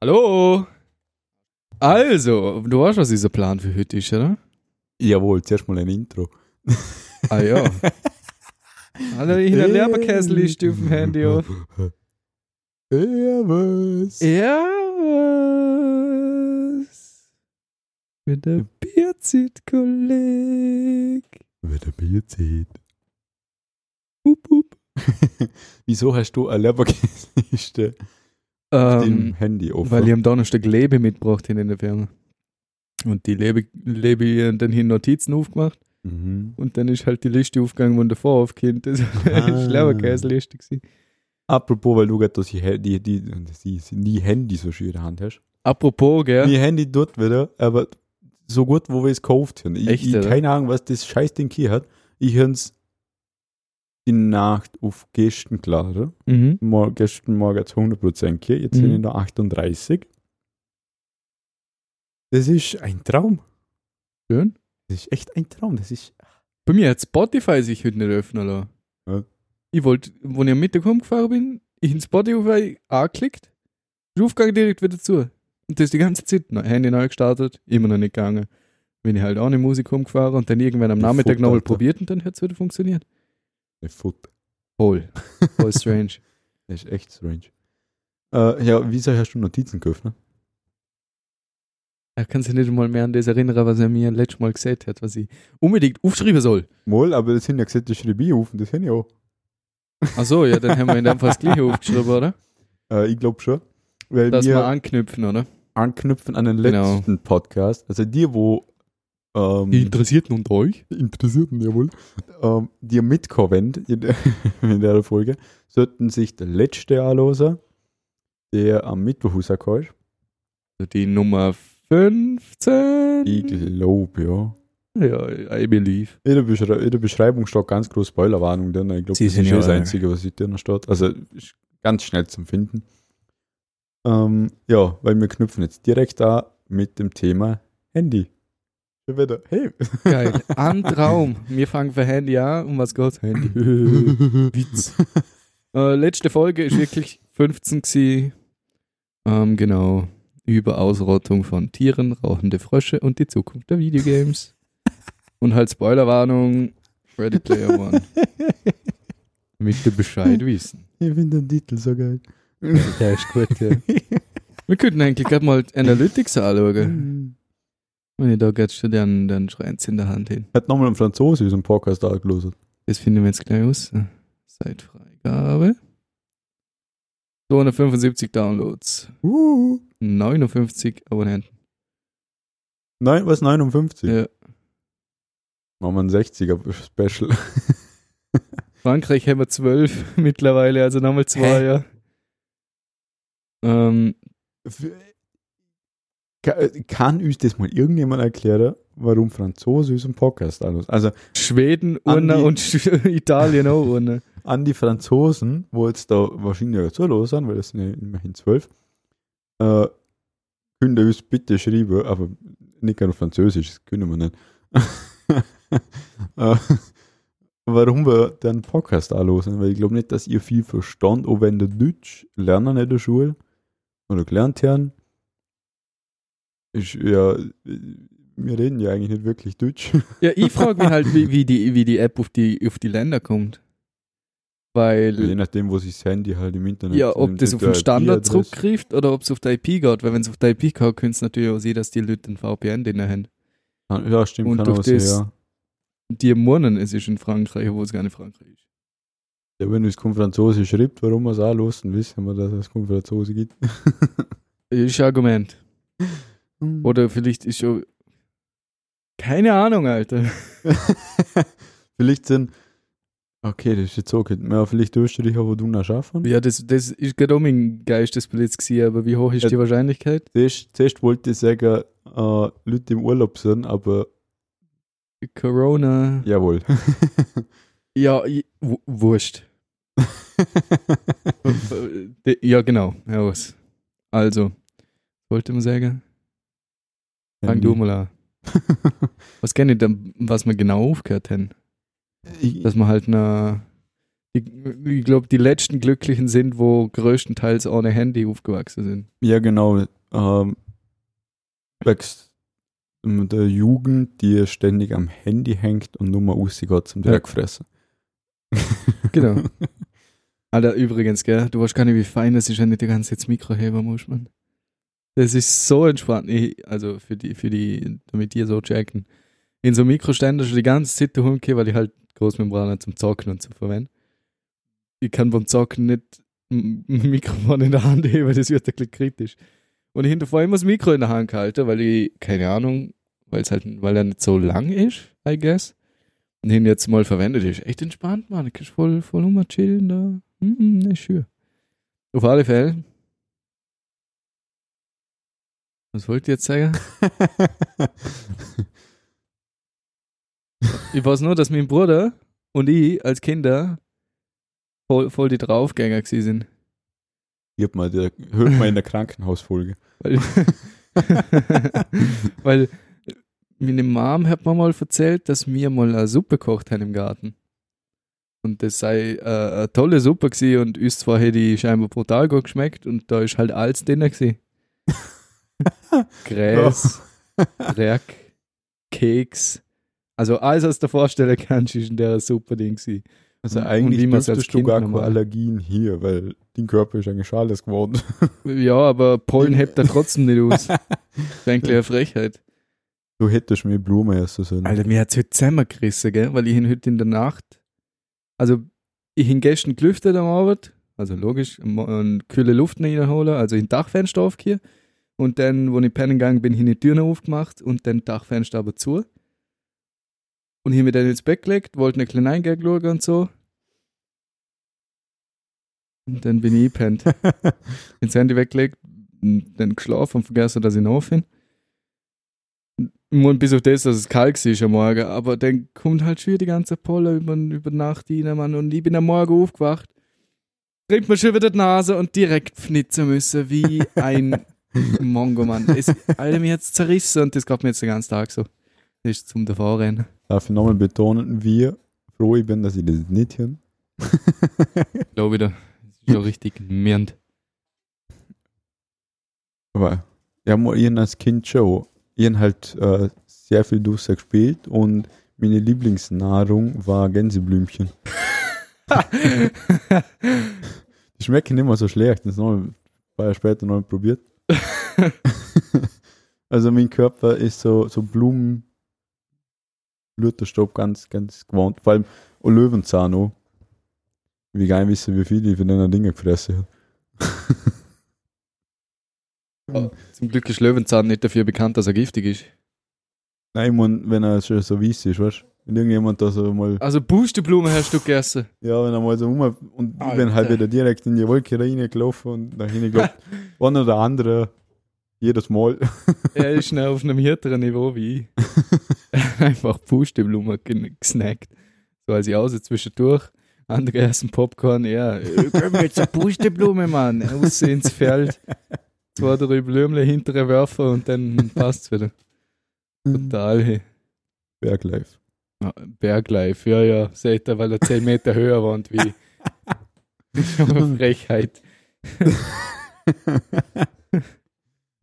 Hallo? Also, du weißt, was unser Plan für heute ist, oder? Jawohl, zuerst mal ein Intro. Ah ja. Hallo, ich habe eine Leberkäseliste auf dem Handy. auf. Ja, was? Ja, was? Mit der Bierzeit-Kolleg. Wenn der Bier zieht. Hup, hup. Wieso hast du eine Leberkäseliste auf dem Ähm, Handy offen? weil ich am Donnerstag Lebe mitgebracht habe in der Firma. Und die Lebe, Lebe dann hin Notizen aufgemacht. mhm. Und dann ist halt die Liste aufgegangen, wo davor aufkommt. Das Ah. eine Leberkäseliste. gewesen. Apropos, weil du gerade ich die, die, die, die, die Handy so schön in der Hand hast. Apropos, gell? Mein Handy dort wieder, aber so gut, wo wir es gekauft haben. Ich, Echt, ich keine Ahnung, was das Scheißding hier hat. Ich habe es in Nacht auf gestern geladen. Mhm. Mor gestern Morgen zu 100% hier. Jetzt Mhm. sind ich noch 38. Das ist ein Traum. Schön. Das ist echt ein Traum. Das ist. Bei mir hat Spotify sich heute nicht öffnen lassen. Ja. Ich wollte, wo ich am Mittag rumgefahren bin, ich in Spotify angeklickt, aufgegangen direkt wieder zu. Und das die ganze Zeit. Handy neu gestartet, immer noch nicht gegangen. Bin ich halt auch eine Musik rumgefahren und dann irgendwann am Die Nachmittag nochmal probiert und dann hat es wieder funktioniert. Eine Foot. Voll. Voll strange. Das ist echt strange. Äh, ja, wieso hast du Notizen geöffnet? Er kann sich nicht mal mehr an das erinnern, was er mir letztes Mal gesagt hat, was ich unbedingt aufschreiben soll. Mal, aber das sind ja gesagt, das schreibe ich auf und das habe ich auch. Ach so, ja, dann haben wir in dem Fall das gleiche aufgeschrieben, oder? Äh, ich glaube schon. Weil Dass wir anknüpfen, oder? anknüpfen an den Genau. letzten Podcast. Also die, wo ähm, Die Interessierten und euch? Interessierten, jawohl, ähm, die mitkommen in, der- in der Folge, sollten sich der letzte anhören, der am Mittwoch rauskommt. Also die Nummer 15. Ich glaube, ja. Ja, I believe. In der, Beschrei in der Beschreibung steht ganz groß Spoilerwarnung drin. Ich glaube, Sie das sind ist das Einzige, was ich drin steht. Also ist ganz schnell zum Finden. Ähm, ja, weil wir knüpfen jetzt direkt an mit dem Thema Handy. Wieder, hey. Geil. Ein Traum. Wir fangen für Handy an. Um was geht's? Handy. Witz. Äh, letzte Folge ist wirklich 15 gewesen. Ähm, genau. Über Ausrottung von Tieren, rauchende Frösche und die Zukunft der Videogames. und halt Spoilerwarnung. Ready Player One. Damit du Bescheid wissen. Ich finde den Titel so geil. Ja, ist gut, ja. Wir könnten eigentlich gerade mal Analytics anschauen. Wenn ich da gerade schon den, den Schreins in der Hand hin. Hat nochmal ein Franzose unseren Podcast angelöst. Das finden wir jetzt gleich aus. Seit Freigabe. 275 Downloads. Uh. 59 Abonnenten. Nein, was? 59? Ja. Machen wir ein 60er Special. Frankreich haben wir 12 mittlerweile, also nochmal zwei, Hä? ja. Ähm, Kann uns das mal irgendjemand erklären, warum Franzose unseren Podcast anhört? Also Schweden, die- und Italien auch Urne. an die Franzosen, wo jetzt da wahrscheinlich ja zuhören, sind, weil das sind ja immerhin zwölf, äh, könnt ihr uns bitte schreiben, aber nicht gerne auf Französisch, das können wir nicht. äh, warum wir den Podcast anhören, weil ich glaube nicht, dass ihr viel verstand, auch wenn der Deutsch lernen in der Schule oder gelernt haben. Ist ja, wir reden ja eigentlich nicht wirklich Deutsch. Ja, ich frage mich halt, wie, wie, die, wie die App auf die, auf die Länder kommt. Je Weil, nachdem, wo sich das Handy halt im Internet ja, ob nimmt, das auf den Standard zurückgreift oder ob es auf die IP geht. Weil wenn es auf die IP geht, könnte es natürlich auch sein, dass die Leute ein VPN drin haben. Ja, stimmt, Und kann auch sein, das- ja. Die meinen, es ist in Frankreich, obwohl es gar nicht Frankreich ist. ja. Wenn uns kein Franzose schreibt, warum wir es auch los, dann wissen wir, dass es kein Franzose gibt. Ist ein Argument. Oder vielleicht ist schon. Keine Ahnung, Alter. vielleicht sind, okay, das ist jetzt so, okay. ja, vielleicht wo du noch schaffen. Ja, das, das ist gerade auch mein Geistesblitz gewesen, aber wie hoch ist Ja. die Wahrscheinlichkeit? Zuerst, zuerst wollte ich sagen, äh, Leute im Urlaub sind, aber Corona. jawohl. Ja, wurscht. De- ja, genau. Ja, was. Also, wollte man sagen? Fang du mal an. Was denn, was wir genau aufgehört haben? Dass wir halt eine ich, ich glaube, die letzten Glücklichen sind, wo größtenteils ohne Handy aufgewachsen sind. Ja, genau. Ähm, wächst mit der Jugend, die ständig am Handy hängt und nur mal rausgeht zum. Direkt fressen. Genau. Alter, übrigens, gell, du weißt gar nicht, wie fein es ist, wenn du die ganze Zeit das Mikro heben musst, man. Das ist so entspannt. Ich, also für die, für die, damit die so checken. In so Mikroständer schon die ganze Zeit daheim weil ich halt Großmembran zum Zocken und zum Verwenden. Ich kann beim Zocken nicht ein Mikrofon in der Hand heben, das wird ein bisschen kritisch. Und ich hinterfrage immer das Mikro in der Hand gehalten, weil ich, keine Ahnung, weil es halt, weil er nicht so lang ist, I guess. Und ihn jetzt mal verwendet ist. Echt entspannt, Mann. Du kannst voll, voll rum chillen da. Mhm, ist schön. Auf alle Fälle. Was wollt ihr jetzt sagen? Ich weiß nur, dass mein Bruder und ich als Kinder voll, voll die Draufgänger gewesen sind. Ich hab mal, der, hört mal in der Krankenhausfolge. Weil, weil meine Mom hat mir mal erzählt, dass wir mal eine Suppe gekocht haben im Garten. Und das sei äh, eine tolle Suppe gewesen und uns zwar hätte die scheinbar brutal gut geschmeckt und da ist halt alles drin gewesen. Gräs, Dreck, Keks. Also alles, was du dir vorstellen kannst, ist in der Suppe drin gewesen. Also Und- und eigentlich wie dürftest du gar keine Allergien hier, weil dein Körper ist eigentlich alles geworden. Ja, aber Pollen hebt er trotzdem nicht aus. Eigentlich eine Frechheit. Du hättest mir Blumen essen sollen. Alter, mir hat's heute zusammengerissen, gell? Weil ich ihn heute in der Nacht, also ich ihn gestern gelüftet am Abend, also logisch, und kühle Luft reinholen, also in Dachfenster aufgehört. Und dann, wo ich pennen gegangen bin, habe ich die Türen aufgemacht und dann Dachfenster aber zu. Und hier mir dann ins Bett gelegt, wollte eine kleine Eingag schauen und so. Und dann bin ich eingepennt. ins Handy weggelegt, und dann geschlafen und vergessen, dass ich noch bin. Nur bis auf das, dass es kalt war am Morgen, aber dann kommt halt schon die ganze Pollen über, über die Nacht rein, Mann. Und ich bin am Morgen aufgewacht, trinkt mir schon wieder die Nase und direkt pfnitzen müssen, wie ein Mongo, Mann. Es, Alter, mir hat's zerrissen und das gab mir jetzt den ganzen Tag so. Das ist zum Davorrennen. Darf ich nochmal betonen, wie froh ich bin, dass ich das nicht höre. Glaube wieder. Das ist schon richtig mirnd. Aber ja, mal ihren als Kind schon. Ihren halt äh, sehr viel Dusser gespielt und meine Lieblingsnahrung war Gänseblümchen. Die schmecken immer so schlecht. Das paar Jahre später noch probiert. also mein Körper ist so, so Blumen, Blütenstopp ganz, ganz gewohnt. Vor allem auch Löwenzahn auch. Wie geil wissen, wie viel ich von den Dingen gefressen habe. Zum Glück ist Löwenzahn nicht dafür bekannt, dass er giftig ist. Nein, ich mein, wenn er schon so weiß ist, weißt du? Wenn irgendjemand da so mal, Also Pusteblume hast du gegessen. ja, wenn er mal so um und ich bin Alter. halt wieder direkt in die Wolke reingelaufen und dann hingeglaubt, einer oder andere, jedes Mal. Er ist schnell auf einem härteren Niveau wie ich. Einfach Pusteblumen gen- gesnackt. So als ich außer zwischendurch. Andere essen Popcorn, ja. äh, Gib mir jetzt eine Pusteblume, Mann. Raus ins Feld. Zwei, drei Blümle hintere werfen und dann passt's wieder. Total, hey. Berglife. Berglife, ja, ja. Seht ihr, weil er 10 Meter höher wie ich. Schon eine Frechheit.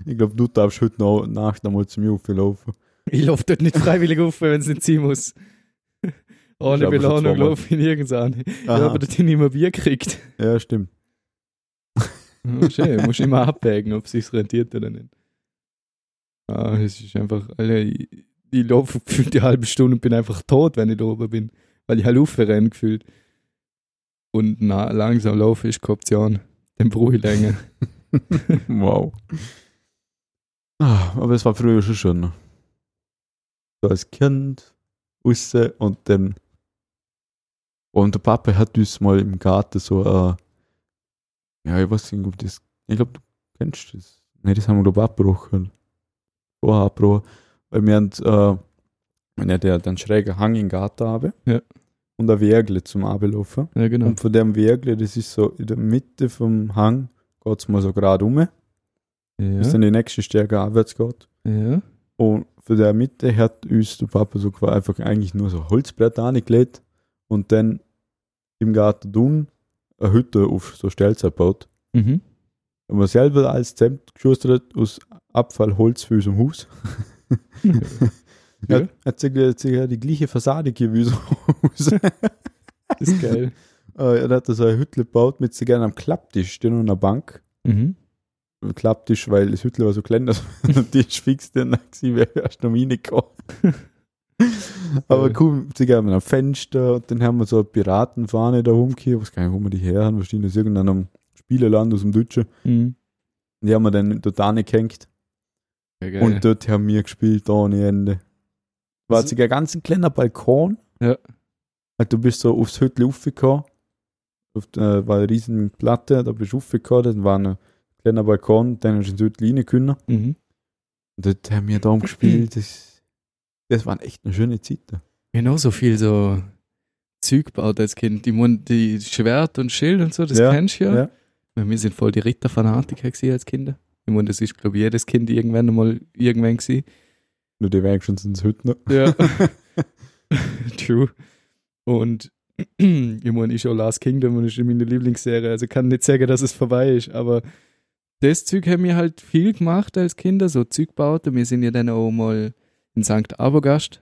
ich glaube, du darfst heute noch Nacht einmal zu mir auflaufen. Ich laufe dort nicht freiwillig auf, wenn es nicht sein muss. Ohne aber Belohnung laufe ich nirgends an. Ich habe dort nicht mehr Bier gekriegt. Ja, stimmt. Ja, schön, musst immer abwägen, ob es sich rentiert oder nicht. Ah, es ist einfach, Alter, ich, ich laufe gefühlt die halbe Stunde und bin einfach tot, wenn ich da oben bin. Weil ich halt aufrenne gefühlt. Und na, langsam laufe ist keine Option. Dann brauche ich länger. wow. Ah, aber es war früher schon schon. So als Kind, raus und dann. Und der Papa hat uns mal im Garten so, äh, ja, ich weiß nicht, ob das, ich glaube, du kennst das. Ne, das haben wir, ich, abgebrochen. Vorher abgebrochen. Weil wir haben, äh, wenn ich der dann schrägen Hang im Garten habe. Ja. Und ein Wergle zum Ablaufen. Ja, genau. Und von dem Wergle, das ist so in der Mitte vom Hang, geht es mal so gerade um, bis Ja, dann die nächste Stärke abwärts geht. ja. Und für der Mitte hat uns der Papa so quasi einfach eigentlich nur so Holzbretter angelegt und dann im Garten tun, eine Hütte auf so Stelze gebaut. Mhm. Haben wir selber als Zemt geschustert aus Abfallholz für unserem Haus. Ja. Ja. Hat sich ja die gleiche Fassade gegeben wie so. Das ist geil. Äh, Er hat so eine Hütte gebaut mit so gerne am Klapptisch stehen und einer Bank. Mhm. Klapptisch, weil das Hütte war so klein, dass man den Tisch fix dann gewesen wäre, erst noch reingekommen. Aber cool, sie haben ein Fenster und dann haben wir so eine Piratenfahne da rumgekehrt, was gar nicht, wo wir die her haben, wahrscheinlich aus irgendeinem Spieleland aus dem Deutschen. Mhm. Die haben wir dann dort angehängt Ja, geil. und dort haben wir gespielt ohne Ende. War Also- sogar ganz ein kleiner Balkon. Ja. Halt, du bist so aufs Hütte raufgekommen. Auf, äh, war eine riesen Platte, da bist du raufgekommen, dann war ein kleiner Balkon, dann hast du ins Hütte rein können. mhm. Und dort haben wir da gespielt. Das, das waren echt eine schöne Zeiten. Genau so viel so Zeug gebaut als Kind. Die, Mund, die Schwert und Schild und so, das Ja, kennst du ja. ja. Wir sind voll die Ritterfanatiker als Kinder. Ich meine, das ist, glaube ich, jedes Kind irgendwann einmal irgendwann gewesen. Nur die wenigstens ins Hütte. Ja. True. Und ich meine, ich auch Last Kingdom und ist meine Lieblingsserie. Also kann nicht sagen, dass es vorbei ist, aber das Zeug haben wir halt viel gemacht als Kinder, so Zeug gebaut. Und wir sind ja dann auch mal in St. Abogast.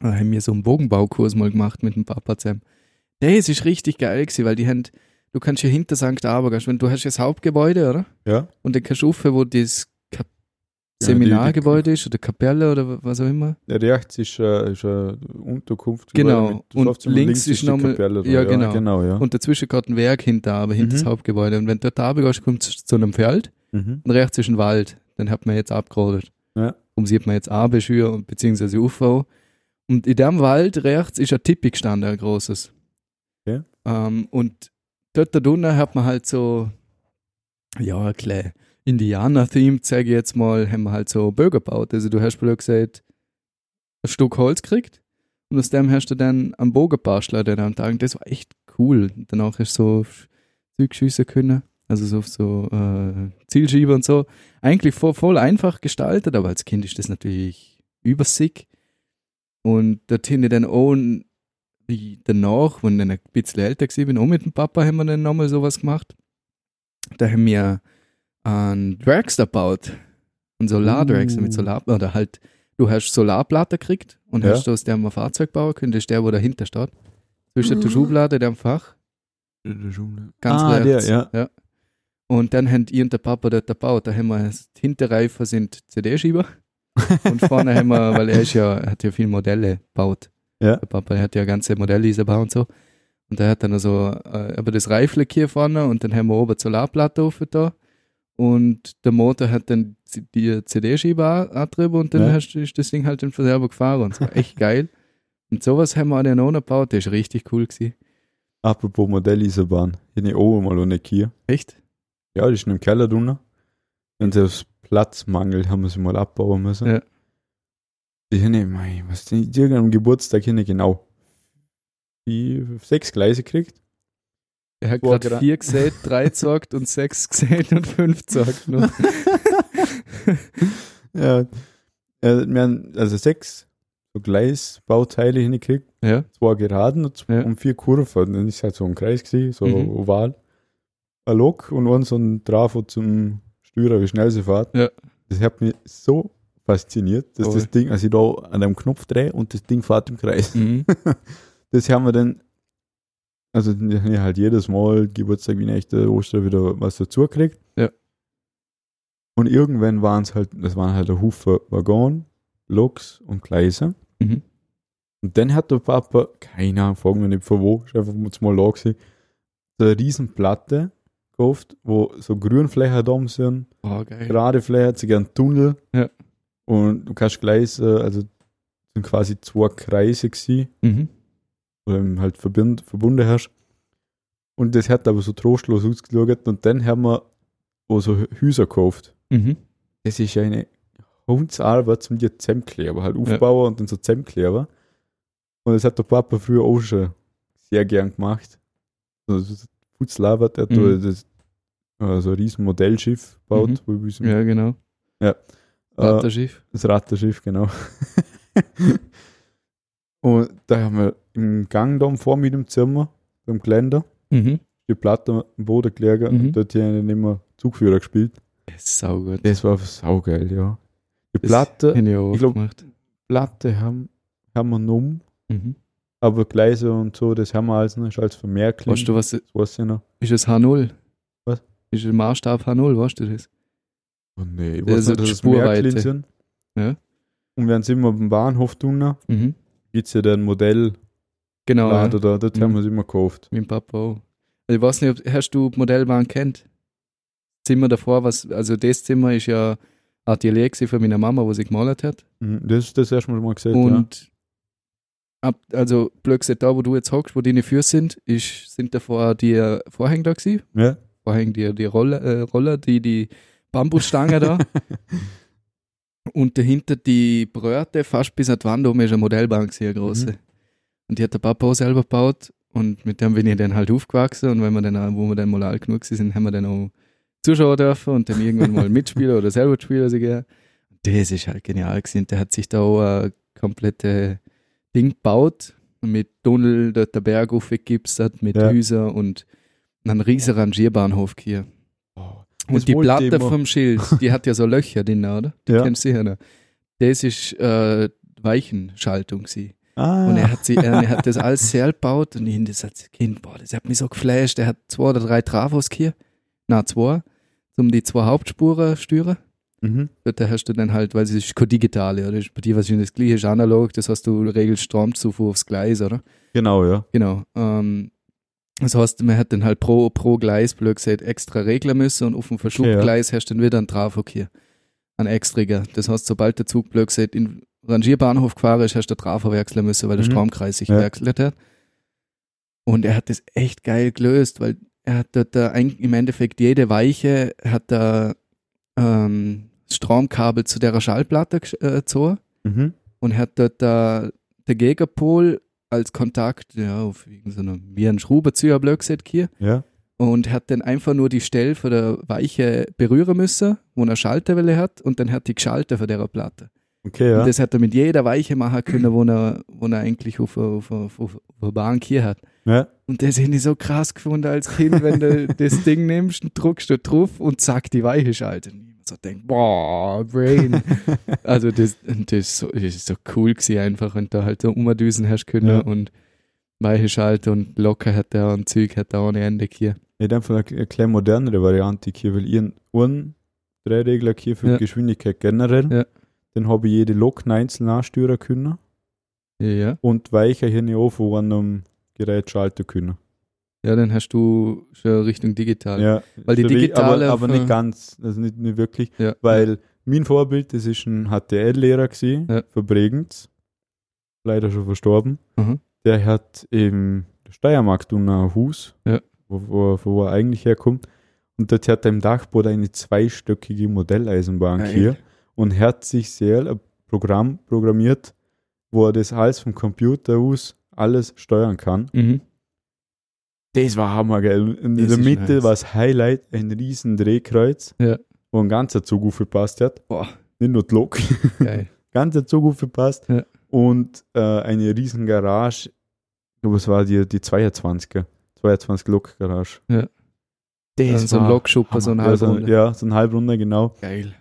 Da haben wir so einen Bogenbaukurs mal gemacht mit dem Papa zusammen. Das ist richtig geil gewesen, weil die haben, du kannst ja hinter St. Abogast, wenn du hast ja das Hauptgebäude, oder? Ja. Und dann kannst du rauf, wo das Kap Ja, die- Seminargebäude ist oder Kapelle oder was auch immer. Ja, rechts ist, äh, ist eine Unterkunft. Genau. Und Schlafzimmer, links ist die nochmal- Kapelle. da. ja, genau. genau ja. Und dazwischen geht ein Werk hinter, aber hinter Mhm. das Hauptgebäude. Und wenn du dort runtergehst, kommst du zu einem Feld mhm. und rechts ist ein Wald. Dann hat man jetzt abgerodet. Ja. Um sieht man jetzt Abendschür und beziehungsweise UV. Und in dem Wald rechts ist ein Tippi gestanden, ein großes. Okay. Ähm, und dort da drunter hat man halt so, ja, klar, Indianer-Themed, sage ich jetzt mal, haben wir halt so Bögen gebaut. Also du hast blöd gesagt, ein Stück Holz gekriegt und aus dem hast du dann einen Bogen bastelt dann Tag. Das war echt cool. Danach hast du so Zeug schiessen können. Also so so äh, Zielschieber und so. Eigentlich voll, voll einfach gestaltet, aber als Kind ist das natürlich übersick. Und dort hinten dann auch n- wie danach, wenn ich dann ein bisschen älter gewesen bin, auch mit dem Papa haben wir dann nochmal sowas gemacht. Da haben wir einen Dragster gebaut. Einen Solardragster Uh. mit Solar, oder halt, du hast Solarplatte gekriegt und Ja. hast aus dem ein Fahrzeug bauen können. Das ist der, wo dahinter steht. Zwischen der Mhm. Schublade, dem Fach. Ganz ah, rechts. der, ja. Und dann haben ich und der Papa dort gebaut. Da haben wir, Hinterreifen sind CD-Schieber. Und vorne haben wir, weil er ist ja, hat ja viele Modelle gebaut. Ja. Der Papa hat ja ganze Modelle gebaut und so. Und er hat dann also, äh, aber das Reifle hier vorne und dann haben wir oben die Solarplatte auf da. Und der Motor hat dann die CD-Schieber angetrieben und dann Ja. hast, ist das Ding halt dann selber gefahren. Und es war echt geil. Und sowas haben wir dann auch noch gebaut. Das ist richtig cool gewesen. Apropos Modelleisenbahn. Hier eine oben mal eine Kier. Echt? Ja, die ist in dem Keller drunter. Wenn sie aufs Platz mangelt, haben wir sie mal abbauen müssen. Ja. Die haben, mei, was haben am Geburtstag hier genau die sechs Gleise gekriegt. Er hat gerade vier gesät, drei gesagt und sechs gesät und fünf gesagt noch. ja. ja, also sechs so Gleisbauteile hingekriegt. ja. Zwei geraden und, zwei, Ja. und vier Kurven. Dann ist halt so ein Kreis gewesen, so Mhm. oval. Ein Lok und dann so ein Trafo zum Steuern, wie schnell sie fährt. Ja. Das hat mich so fasziniert, dass Voll. das Ding, als ich da an dem Knopf drehe und das Ding fährt im Kreis. Mhm. Das haben wir dann, also ja halt jedes Mal Geburtstag wie eine echte Ostern wieder was dazu gekriegt. Ja. Und irgendwann waren es halt, das waren halt ein Haufen Waggon, Loks und Gleise. Mhm. Und dann hat der Papa, keine Ahnung, fragen wir nicht von wo, ist einfach mal da gewesen, so eine riesen Platte gekauft, wo so Grünflächen da sind, Oh, geil. gerade Flächen, sogar ein Tunnel. Ja. Und du kannst gleich, äh, also sind quasi zwei Kreise gewesen, Mhm. wo du eben halt verbind, verbunden hast. Und das hat aber so trostlos ausgeschaut. Und dann haben wir auch so Häuser gekauft. Mhm. Das ist eine Hundsarbeit zum dir zusammenkleben, halt aufbauen und dann so zusammenkleben. Und das hat der Papa früher auch schon sehr gern gemacht. Also Putzlabert, er hat Mhm. da das, äh, so ein riesen Modellschiff gebaut. Mhm. Wo wir wissen, Ja, genau. äh, Ratterschiff. das Rattenschiff, genau. und da haben wir im Gang da vor mit dem Zimmer, beim Geländer, Mhm. die Platte am Boden gelegen Mhm. und dort haben wir immer Zugführer gespielt. Das ist saugut. Das war saugeil, ja. Die Das Platte, ich ich glaub- gemacht. Platte haben, haben wir genommen, Mhm. aber Gleise und so, das haben wir alles noch, als Vermerkling. Weißt du, was das weiß ich noch. ist es H0? Was? Ist ein Maßstab H0, weißt du das? Oh nee, ich Das weiß ist nicht, dass es sind. Ja. Und wenn sie immer beim Bahnhof tun, Mhm. gibt es ja den Modellladen Genau, ja. da, dort Mhm. haben wir es immer gekauft. Mein Papa auch. Also Ich weiß nicht, ob, hast du Modellbahn kennt? Zimmer davor, was, also das Zimmer ist ja Atelier von meiner Mama, wo sie gemalt hat. Mhm, Das ist das erste Mal mal gesehen, ja. Und ab, also blöd gesagt, da wo du jetzt hockst, wo deine Füße sind, ist, sind davor die Vorhänge da gewesen. ja. Vorhänge, die, die Roller, äh, Roller, die, die Bambusstange da. Und dahinter die Bröte, fast bis an die Wand oben ist eine Modellbahn gewesen, eine große. Mhm. Und die hat der Papa auch selber gebaut. Und mit dem bin ich dann halt aufgewachsen. Und wenn wir dann, auch- wo wir dann mal alt genug sind, haben wir dann auch zuschauen dürfen und dann irgendwann mal mitspielen oder selber spielen. Gell. das ist halt genial gewesen. Der hat sich da auch ein komplette Ding gebaut. Mit Tunnel, dort der Berg aufgegipst mit Ja. Häuser und einen riesen Rangierbahnhof hier. Oh, Und die Platte immer. vom Schild, die hat ja so Löcher drin, oder? Die Ja. kennst du sicher noch. Das ist äh, Weichenschaltung sie. Ah, Und er hat, sie, er hat das alles selber gebaut und ich das als Kind, boah, das hat mich so geflasht. Er hat zwei oder drei Trafos hier, na zwei, um die zwei Hauptspuren steuern. mhm. Dort hast du dann halt, weil es ist kein digitale, oder? Bei dir wahrscheinlich das gleiche, ist analog, das heißt, du regelst Stromzufuhr aufs Gleis, oder? Genau, ja. Genau. Ähm, das heißt, man hat dann halt pro, pro Gleis, blöd gesagt, extra regeln müssen und auf dem Verschubgleis hast du dann wieder einen Trafo hier. Ein extriger. Das heißt, sobald der Zug, blöd gesagt, in Rangierbahnhof gefahren ist, hast du den Trafo wechseln müssen, weil der Mhm. Stromkreis sich Ja. gewechselt hat. Und er hat das echt geil gelöst, weil er hat dort da eigentlich im Endeffekt jede Weiche hat da ähm, Stromkabel zu der Schallplatte äh, gezogen Mhm. und hat dort da der Gegenpol als Kontakt, ja, auf irgendeiner, wie ein Schraubenzieher gesagt hier, Ja. und hat dann einfach nur die Stelle von der Weiche berühren müssen, wo er Schalterwelle hat, und dann hat die geschaltet von der Platte. Okay, ja. Und das hat er mit jeder Weiche machen können, wo er, wo er eigentlich auf, auf, auf, auf, auf der Bahn hier hat. ja. Und das hätte ich so krass gefunden als Kind, wenn du das Ding nimmst und druckst da drauf und zack, die Weiche schaltet. So denk, boah, Brain. also das, das, ist so, das ist so cool gewesen einfach, wenn du halt so umdüsen hast können Ja. und Weiche schalten und locker hat der und Zeug hat der ohne Ende hier. Ich einfach eine, eine kleine modernere Variante hier, weil ich einen Dreiregler hier für Ja. Geschwindigkeit generell, Ja. dann habe ich jede Lok einzeln ansteuern können ja. und Weicher hier nicht auf, wo an einem Gerät schalten können. Ja, dann hast du schon Richtung digital. Ja, Weil die digitale aber, aber nicht ganz, also nicht, nicht wirklich, Ja. weil mein Vorbild, das ist ein HTL-Lehrer gewesen, Ja. für Bregenz, leider schon verstorben. Mhm. Der hat im Steiermark ein Haus, Ja. wo, wo, wo er eigentlich herkommt. Und dort hat er im Dachboden eine zweistöckige Modelleisenbahn Geil. hier und hat sich sehr ein Programm programmiert, wo er das alles vom Computer aus alles steuern kann. Mhm. Das war hammergeil. In Das der Mitte nice. war das Highlight ein riesen Drehkreuz, Ja. wo ein ganzer Zug aufgepasst hat. Boah, Nicht nur die Lok, geil. ganzer Zug aufgepasst. Ja. Und äh, eine riesen Garage. Ich glaube, es war die, die 22er. 22 Lok Garage. Ja. Das Also so ein Lokschupper, so ein Hammer. ja, so, Halbrunde. ja, so ein Halbrunde, genau. Geil.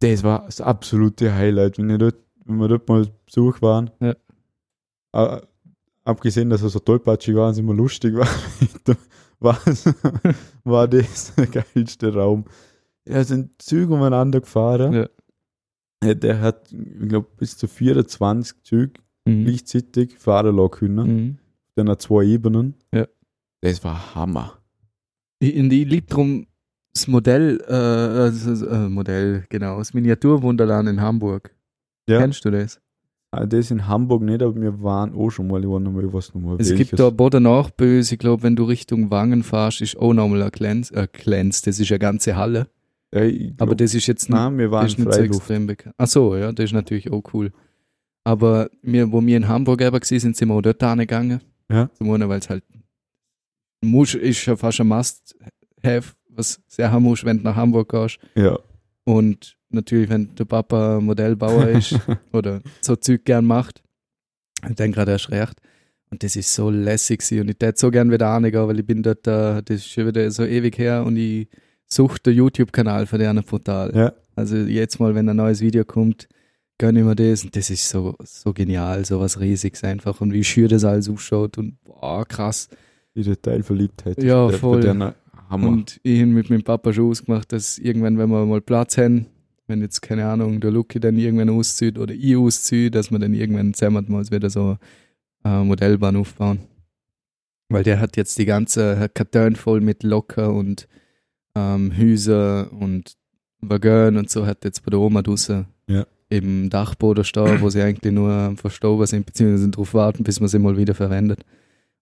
Das war das absolute Highlight, wenn, ich dort, wenn wir dort mal Besuch waren. Ja. Äh, abgesehen, dass er so tollpatschig war und es immer lustig war, war, war das der geilste Raum. Er sind Züge umeinander gefahren. Ja. Äh, Der hat, ich glaube, bis zu 24 Züge Mhm. gleichzeitig fahren lassen können. Mhm. Dann hat zwei Ebenen. Ja. Das war Hammer. Ich, in die liebt drum das Modell, äh, also, äh, Modell, genau, das Miniaturwunderland in Hamburg. Ja. Kennst du das? Ah, Das in Hamburg nicht, aber wir waren auch schon mal, ich war noch mal, ich weiß noch mal, Es welches. gibt da Boden Nachböse, ich glaube, wenn du Richtung Wangen fährst, ist auch nochmal ein Glänz, äh, Glänz, das ist eine ganze Halle. Ja, ich Aber glaub, das ist jetzt nicht, nein, wir waren das ist nicht so extrem bekannt. Ach so, ja, das ist natürlich auch cool. Aber wir, wo wir in Hamburg eben gewesen sind, sind wir auch dort hingegangen. Ja. Zum einen, weil es halt muss, ist schon fast ein Must-Have, was sehr haben musst, wenn du nach Hamburg gehst. Ja. Und natürlich, wenn der Papa Modellbauer ist oder so Zeug gern macht, dann gerade erst recht. Und das ist so lässig gewesen. und ich hätte so gern wieder reingehen, weil ich bin dort, äh, das ist schon wieder so ewig her und ich suche den YouTube-Kanal von denen brutal. Ja. Also jetzt mal, wenn ein neues Video kommt, gönne ich mir das und das ist so, so genial, so was Riesiges einfach und wie schön das alles ausschaut und boah, krass. Die Detailverliebtheit. Ja, voll. Und ich habe mit meinem Papa schon ausgemacht, dass irgendwann, wenn wir mal Platz haben, wenn jetzt, keine Ahnung, der Lucky dann irgendwann auszieht oder ich ausziehe, dass wir dann irgendwann zusammen mal wieder so eine Modellbahn aufbauen. Weil der hat jetzt die ganze Karton voll mit Locker und ähm, Häuser und Waggon und so hat jetzt bei der Oma draussen Ja. im Dachboden stehen, wo sie eigentlich nur Verstoben sind, beziehungsweise darauf warten, bis man sie mal wieder verwendet.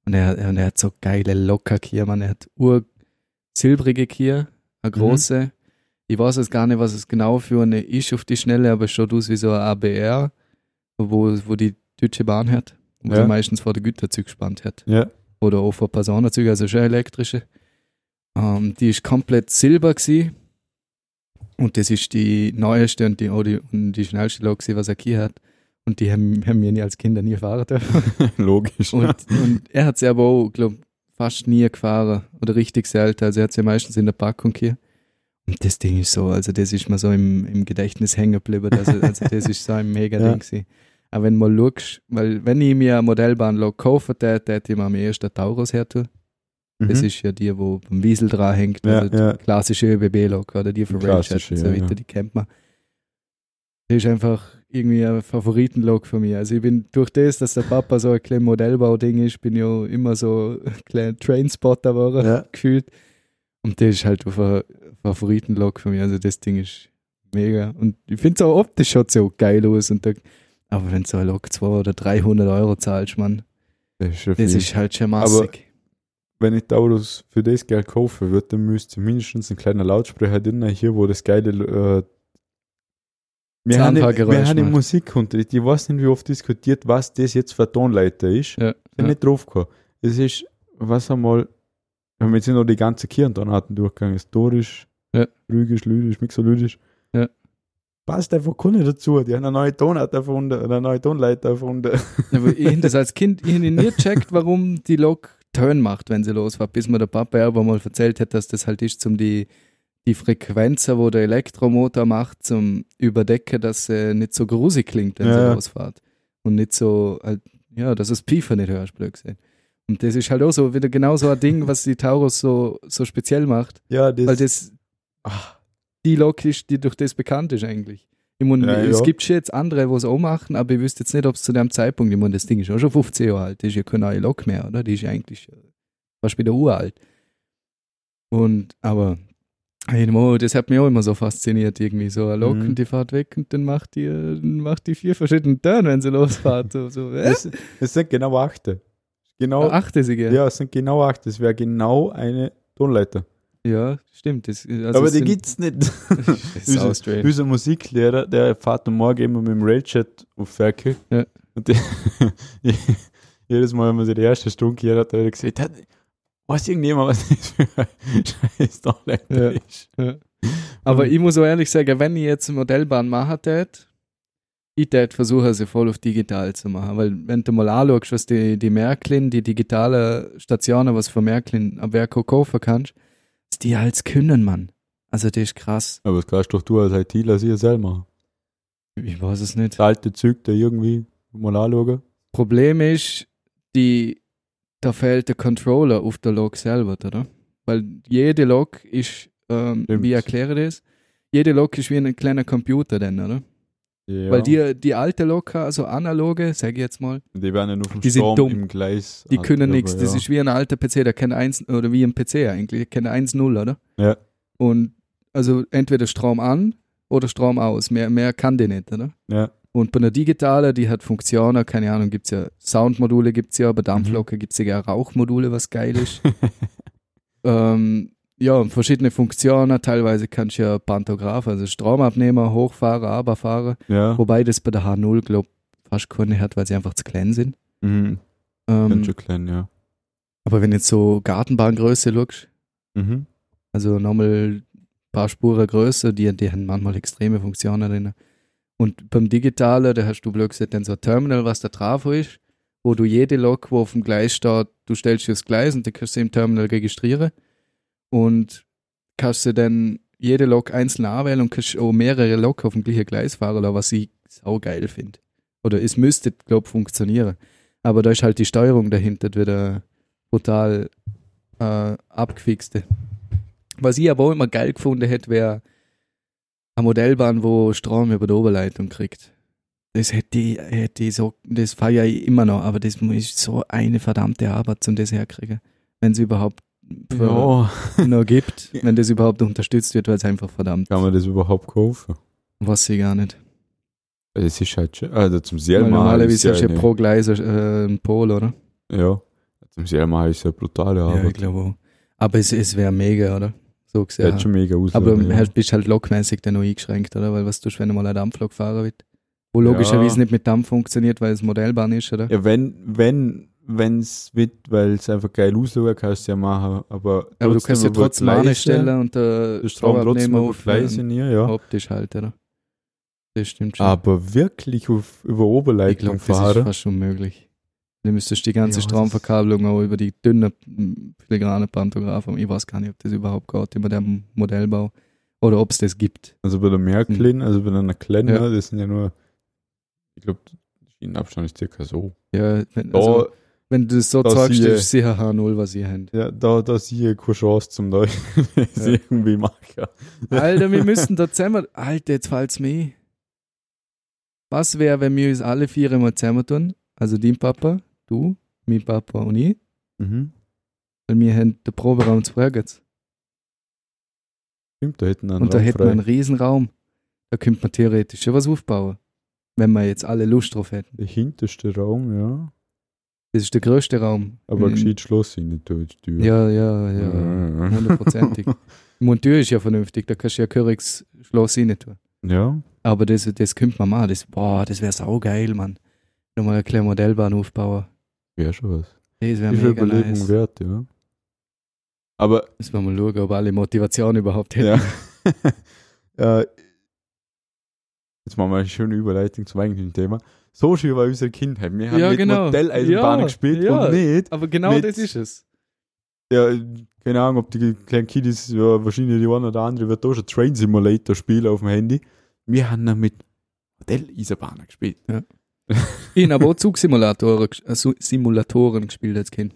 Und er, und er hat so geile Locker hier, man. Er hat ur silbrige Kier, eine große. Ich weiß jetzt gar nicht, was es genau für eine ist auf die Schnelle, aber es schaut aus wie so ein ABR, wo, wo die Deutsche Bahn hat, wo Ja. sie meistens vor der Güterzug gespannt hat. Ja. Oder auch vor Personenzügen, also schon elektrische. Ähm, die ist komplett silber gewesen. Und das ist die neueste und die, auch die, und die schnellste Lok, was er hier hat. Und die haben, haben wir nie als Kinder nie fahren dürfen. Logisch. Und, und er hat sie aber auch, glaube fast nie gefahren oder richtig selten. Also er hat sie meistens in der Packung hier. Und das Ding ist so, also das ist mir so im, im Gedächtnis hängen geblieben. Also, also das ist so ein mega Ja. Ding gewesen. Aber wenn du mal schaust, weil wenn ich mir eine Modellbahnlok kaufen täte, hätte ich mir am ersten Taurus her tun. Das Mhm. ist ja die, wo beim Wiesel dran hängt, Ja, also ja. die klassische ÖBB-Lok oder die von klassische, und so ja, weiter, ja. die kennt man. Das ist einfach irgendwie ein Favoritenlok von mir. Also ich bin durch das, dass der Papa so ein kleines Modellbau-Ding ist, bin ich auch immer so ein kleiner Trainspotter geworden, Ja. gefühlt. Und das ist halt ein Favoritenlok von mir. Also das Ding ist mega. Und ich finde es auch optisch schaut so geil aus. Und da, aber wenn du so ein Lok 200 oder 300 Euro zahlst, man, Das ist das ist halt schon massig. Wenn ich Taurus für das Geld kaufen würde, dann müsste mindestens ein kleiner Lautsprecher drin hier, wo das geile äh, wir haben, wir haben macht. Musikunterricht, ich weiß nicht, wie oft diskutiert, was das jetzt für Tonleiter ist. ja, Ich bin ja. nicht drauf gekommen. Es ist, was einmal, wir jetzt noch die ganze Kirchentonarten durchgegangen, historisch, Ja. lyrisch, lyrisch, mixolydisch. Ja. Passt einfach keine dazu. Die haben eine neue Tonart erfunden, eine neue Tonleiter erfunden. Ja, aber ich habe das als Kind ich nie gecheckt, warum die Lok Turn macht, wenn sie losfährt, bis mir der Papa aber mal erzählt hat, dass das halt ist, zum die, die Frequenzen, wo der Elektromotor macht, zum Überdecken, dass sie nicht so grusig klingt, wenn Ja, sie losfährt. Und nicht so, halt, ja, dass das Piefer nicht hörst, blöd gesehen. Und das ist halt auch so wieder genau so ein Ding, was die Taurus so, so speziell macht, Ja, das, weil das Ach, die Lok ist, die durch das bekannt ist eigentlich. Ich mein, Ja, es ja. gibt schon jetzt andere, die es auch machen, aber ich wüsste jetzt nicht, ob es zu dem Zeitpunkt, ich meine, das Ding ist auch schon 15 Jahre alt, das ist ja keine neue Lok mehr, oder? Die ist ja eigentlich äh, fast wieder uralt. Und, aber, das hat mich auch immer so fasziniert, irgendwie, so eine Lok Mhm. und die fährt weg und dann macht die, äh, macht die vier verschiedene Turn, wenn sie losfährt. So, so, äh? es, es sind genau achte. Genau, Achte sie, gell? ja, es sind genau acht. Das wäre genau eine Tonleiter. Ja, stimmt. Das, also Aber es die sind- gibt's nicht. Das ist Unser-. Unser Musiklehrer, der fährt am Morgen immer mit dem Railchat auf Ferkel. Ja. Und die, jedes Mal, wenn man sich die erste Stunde gehört hat, hat er gesagt, hat, weiß irgendjemand, was das für ein scheiß Ja. ist? Aber Und- ich muss auch ehrlich sagen, wenn ich jetzt eine Modellbahn machen tät, ich tät versuchen, sie voll auf digital zu machen. Weil wenn du mal anschaust, was die, die Märklin, die digitale Stationen, was von Märklin am Werk auch kaufen kannst, was die halt können, Mann. Also das ist krass. Aber das kannst doch du als ITler sicher selber machen. Ich weiß es nicht. Das alte Zeug da irgendwie mal anschauen. Problem ist, die, da fehlt der Controller auf der Log selber, oder? Weil jede Log ist, ähm, wie erkläre ich das? Jede Log ist wie ein kleiner Computer dann, oder? Ja. Weil die, die alte Lok, also analoge, sag ich jetzt mal, die werden ja nur vom die sind Strom dumm. im Gleis. die an- können nichts. Das ist wie ein alter PC, der kennt eins, oder wie ein PC eigentlich, der kennt 1-0, oder? Ja. Und also entweder Strom an oder Strom aus. Mehr, mehr kann die nicht, oder? Ja. Und bei einer digitalen, die hat Funktionen, keine Ahnung, gibt es ja Soundmodule, gibt es ja, bei Mhm. Dampflok gibt es ja Rauchmodule, was geil ist. ähm, ja, verschiedene Funktionen, teilweise kannst du ja Pantograph, also Stromabnehmer, hochfahren, runterfahren. ja. Wobei das bei der H0, glaube fast keine hat, weil sie einfach zu klein sind. Mhm. Ähm, Ganz schön klein, ja. aber wenn du jetzt so Gartenbahngröße schaust, Mhm. also nochmal ein paar Spuren größer, die, die haben manchmal extreme Funktionen drin. Und beim Digitalen, da hast du blöd gesagt, dann so ein Terminal, was der Trafo ist. wo du jede Lok, wo auf dem Gleis steht, du stellst dir das Gleis und dann kannst du sie im Terminal registrieren und kannst du dann jede Lok einzeln anwählen und kannst auch mehrere Lok auf dem gleichen Gleis fahren, lassen, was ich sau geil finde. Oder es müsste, glaube ich, funktionieren. Aber da ist halt die Steuerung dahinter wieder brutal äh, abgefixt. Was ich aber auch immer geil gefunden hätte, wäre eine Modellbahn, wo Strom über die Oberleitung kriegt. Das hätte ich, hätte ich so, das feiere ich immer noch, aber das ist so eine verdammte Arbeit, um das herkriegen. Wenn es überhaupt Ja, noch gibt, wenn das überhaupt unterstützt wird, weil es einfach verdammt kann man das überhaupt kaufen? was ich gar nicht. Es ist halt schon, also zum selben Mal normalerweise ja, hast du ja pro Gleis äh, ein Pol, oder? ja, zum selben Mal ist ja brutale Ja, ich Arbeit. glaube auch. Aber es, es wäre mega, oder? So Ja, gesehen. hat schon mega aus. Aber ja. halt, bist halt lokmäßig dann noch eingeschränkt, oder? Weil was tust du, wenn du mal ein Dampflok fahren willst? Wo logischerweise Ja. nicht mit Dampf funktioniert, weil es Modellbahn ist, oder? ja, wenn, wenn, wenn es wird, weil es einfach geil ausschaut, kannst du ja machen, aber Aber du kannst ja trotzdem anstellen und äh, Der Strom trotzdem Gleise nie, ja. optisch halt, oder? Das stimmt schon. Aber wirklich auf, über ich Oberleitung glaube, das ist fahren, fast unmöglich. Du müsstest die ganze Ja, Stromverkabelung auch über die dünnen, m, filigranen Pantographen. Ich weiß gar nicht, ob das überhaupt geht, über den Modellbau. Oder ob es das gibt. also bei der Märklin, also bei einer kleinen, Ja. das sind ja nur, ich glaube, der Schienenabstand ist circa so. Ja, wenn, Da, also, wenn du das so da zeigst, siehe- ist sicher H0, was ihr habt. ja, da, da sehe ich keine Chance zum Neu das Ja. irgendwie machen. Alter, wir müssten da zusammen. Alter, jetzt fällt's mir. ein. Was wäre, wenn wir uns alle vier mal zusammen tun? Also dein Papa, du, mein Papa und ich. Mhm. Weil wir haben den Proberaum zu Fragetz. Stimmt, da hätten wir einen Und da Raum hätten wir einen frei. riesen Raum. Da könnte man theoretisch schon was aufbauen. Wenn wir jetzt alle Lust drauf hätten. Der hinterste Raum, ja. Das ist der größte Raum. Aber In- gescheit Schloss in die Tür. Ja, ja, ja. Hundertprozentig. Die Monteur ist ja vernünftig, da kannst du ja Körigs Schloss rein tun. Ja, Aber das, das könnte man machen. Das, boah, das wäre saugeil, Mann. Nochmal eine kleine Modellbahn aufbauen. wäre schon was. Das wäre mega Überlegung nice. wert, ja. Aber, Müssen wir mal schauen, ob alle Motivation überhaupt hätten. ja. äh, jetzt machen wir eine schöne Überleitung zum eigentlichen Thema. So schön war unsere Kindheit. Wir haben Ja, mit genau. Modelleisenbahnen Ja, gespielt ja. und nicht. Aber genau Mit- das ist es. Ja, keine Ahnung, ob die kleinen Kiddies, ja, wahrscheinlich die eine oder andere wird da schon Train Simulator spielen auf dem Handy. Wir haben dann mit Modelleisenbahnen gespielt. Ich habe auch Zugsimulatoren äh, Simulatoren gespielt als Kind.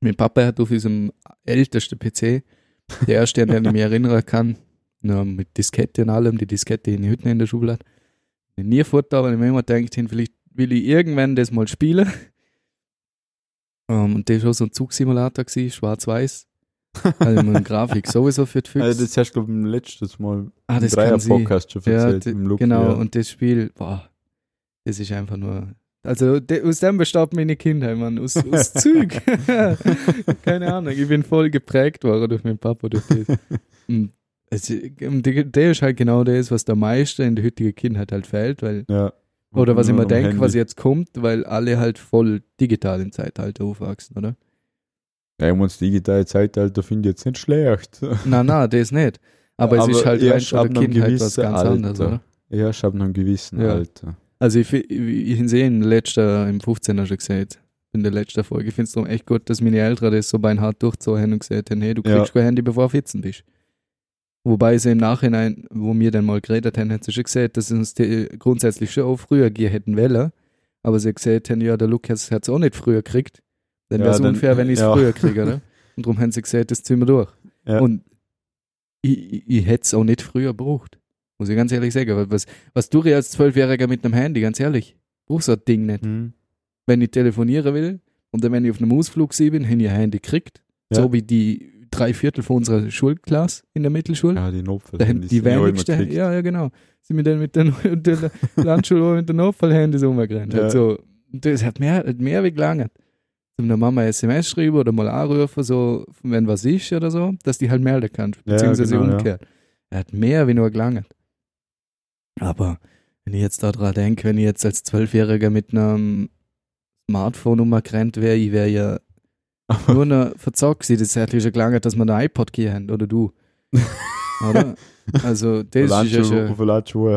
Mein Papa hat auf unserem ältesten PC, der erste, an den ich mich erinnern kann, mit Diskette und allem, die Diskette in die Hütten in der Schule hat. Nie fort da, weil ich mir immer gedacht habe, vielleicht will ich irgendwann das mal spielen. Ähm, und das war so ein Zugsimulator, schwarz-weiß. Also mit einer Grafik sowieso für die Füchse. Also das hast du, glaube ich, letztes Mal ah, im. Dreier-Podcast schon Ja, erzählt. d- im Look, genau, ja. und das Spiel, boah, das ist einfach nur. Also de, aus dem besteht meine Kindheit, Mann, aus, aus Zug. Keine Ahnung, ich bin voll geprägt worden durch meinen Papa, durch das. Und und der ist halt genau das, was der meiste in der heutigen Kindheit halt fehlt, weil, ja. oder was ich mir denke, was jetzt kommt, weil alle halt voll digital im Zeitalter aufwachsen, oder? Ja, ich meine, das digitale Zeitalter finde ich jetzt nicht schlecht. Na, na, das nicht. Aber, es ist halt erst ab der einem Kindheit was ganz Alter. anderes, oder? Erst ab einem gewissen Ja. Alter. Also ich, ich, ich sehe in letzter, im 15er schon gesagt, in der letzten Folge. Ich finde es echt gut, dass meine Eltern das so beinhart durchgezogen haben und gesagt haben, hey, du Ja. kriegst kein Handy, bevor du 14 bist. Wobei sie im Nachhinein, wo wir dann mal geredet haben, hat sie schon gesagt, dass sie uns die grundsätzlich schon auch früher gehen hätten wollen. Aber sie gesagt haben, ja, der Lukas hat es auch nicht früher gekriegt. Dann Ja, wäre es unfair, wenn ich es ja. früher kriege, oder? Und darum haben sie gesagt, das ziehen wir durch. Ja. Und ich, ich, ich hätte es auch nicht früher gebraucht. Muss ich ganz ehrlich sagen. Was, was tue ich als Zwölfjähriger mit einem Handy, ganz ehrlich? Brauchst so ein Ding nicht. Hm. Wenn ich telefonieren will und dann, wenn ich auf einem Ausflug sie bin, habe ich ein Handy gekriegt. So wie die drei Viertel von unserer Schulklasse in der Mittelschule. Ja, die Notfall. da haben die wenigsten, ja, ja, genau. Sind wir dann mit der, mit der Landschule mit den Notfallhandys umgerannt. Ja. So. Und das hat mehr, hat mehr wie gelangt. Zum der Mama SMS schreiben oder mal anrufen, so, wenn was ist oder so, dass die halt melden kann, Ja, beziehungsweise genau, ja. umgekehrt. Er hat mehr wie nur gelangt. Aber wenn ich jetzt daran denke, wenn ich jetzt als Zwölfjähriger mit einem Smartphone umgerannt wäre, ich wäre ja nur noch verzockt gewesen. Das schon gelangt, dass wir ein iPod gegeben haben, oder du. Oder? Also, das ist ja Landschule, schon.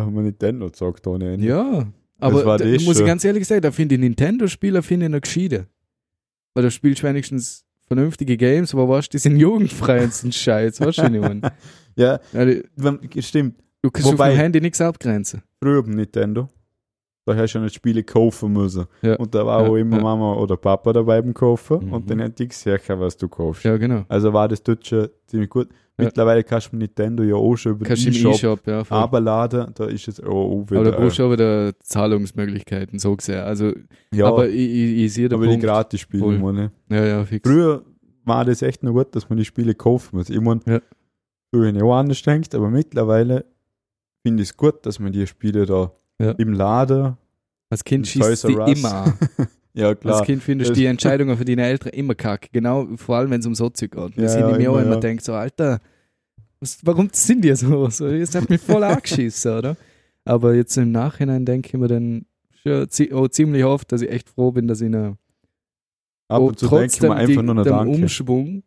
haben wir Nintendo gesagt ohne Ende. Ja, Aber war da, muss ich ganz ehrlich sagen, da finde ich Nintendo-Spieler finde ich noch gescheiter. Weil da spielst du wenigstens vernünftige Games, aber weißt du, die sind jugendfrei und sind Scheiß, weißt du, meine? Ja, wenn, stimmt. Du kannst Wobei- auf dem Handy nichts abgrenzen. Früher beim Nintendo. Da hast du ja nicht Spiele kaufen müssen. Ja. Und da war Ja, auch immer ja. Mama oder Papa dabei beim Kaufen. Mhm. Und dann hätte ich gesehen, was du kaufst. Ja, genau. Also war das dort schon ziemlich gut. Mittlerweile kannst du mit Nintendo ja auch schon über Kannst den E-Shop E-Shop, ja. voll. runterladen. Da ist es auch, wieder. aber da brauchst äh, du auch wieder Zahlungsmöglichkeiten, so gesehen. Also, ja, aber ich, ich, ich sehe den aber die Punkt. Gratis-Spiele, Voll. meine. Ja, ja, fix. Früher war das echt noch gut, dass man die Spiele kaufen muss. Ich meine, Ja. früher nicht auch anders denkt, aber mittlerweile finde ich es gut, dass man die Spiele da Ja. im Laden. Als Kind schießt die immer. Ja, klar. Als Kind findest du die Entscheidungen für deine Eltern immer kacke. Genau, vor allem wenn es um so Zeug geht. Das sind ja, mir auch immer, ja. denkt, so, Alter, was, warum sind die so? so? Das hat mich voll angeschissen, oder? Aber jetzt im Nachhinein denke ich mir dann schon oh, ziemlich oft, dass ich echt froh bin, dass ich eine, Ab und zu denke ich mir einfach nur dem Danke. Umschwung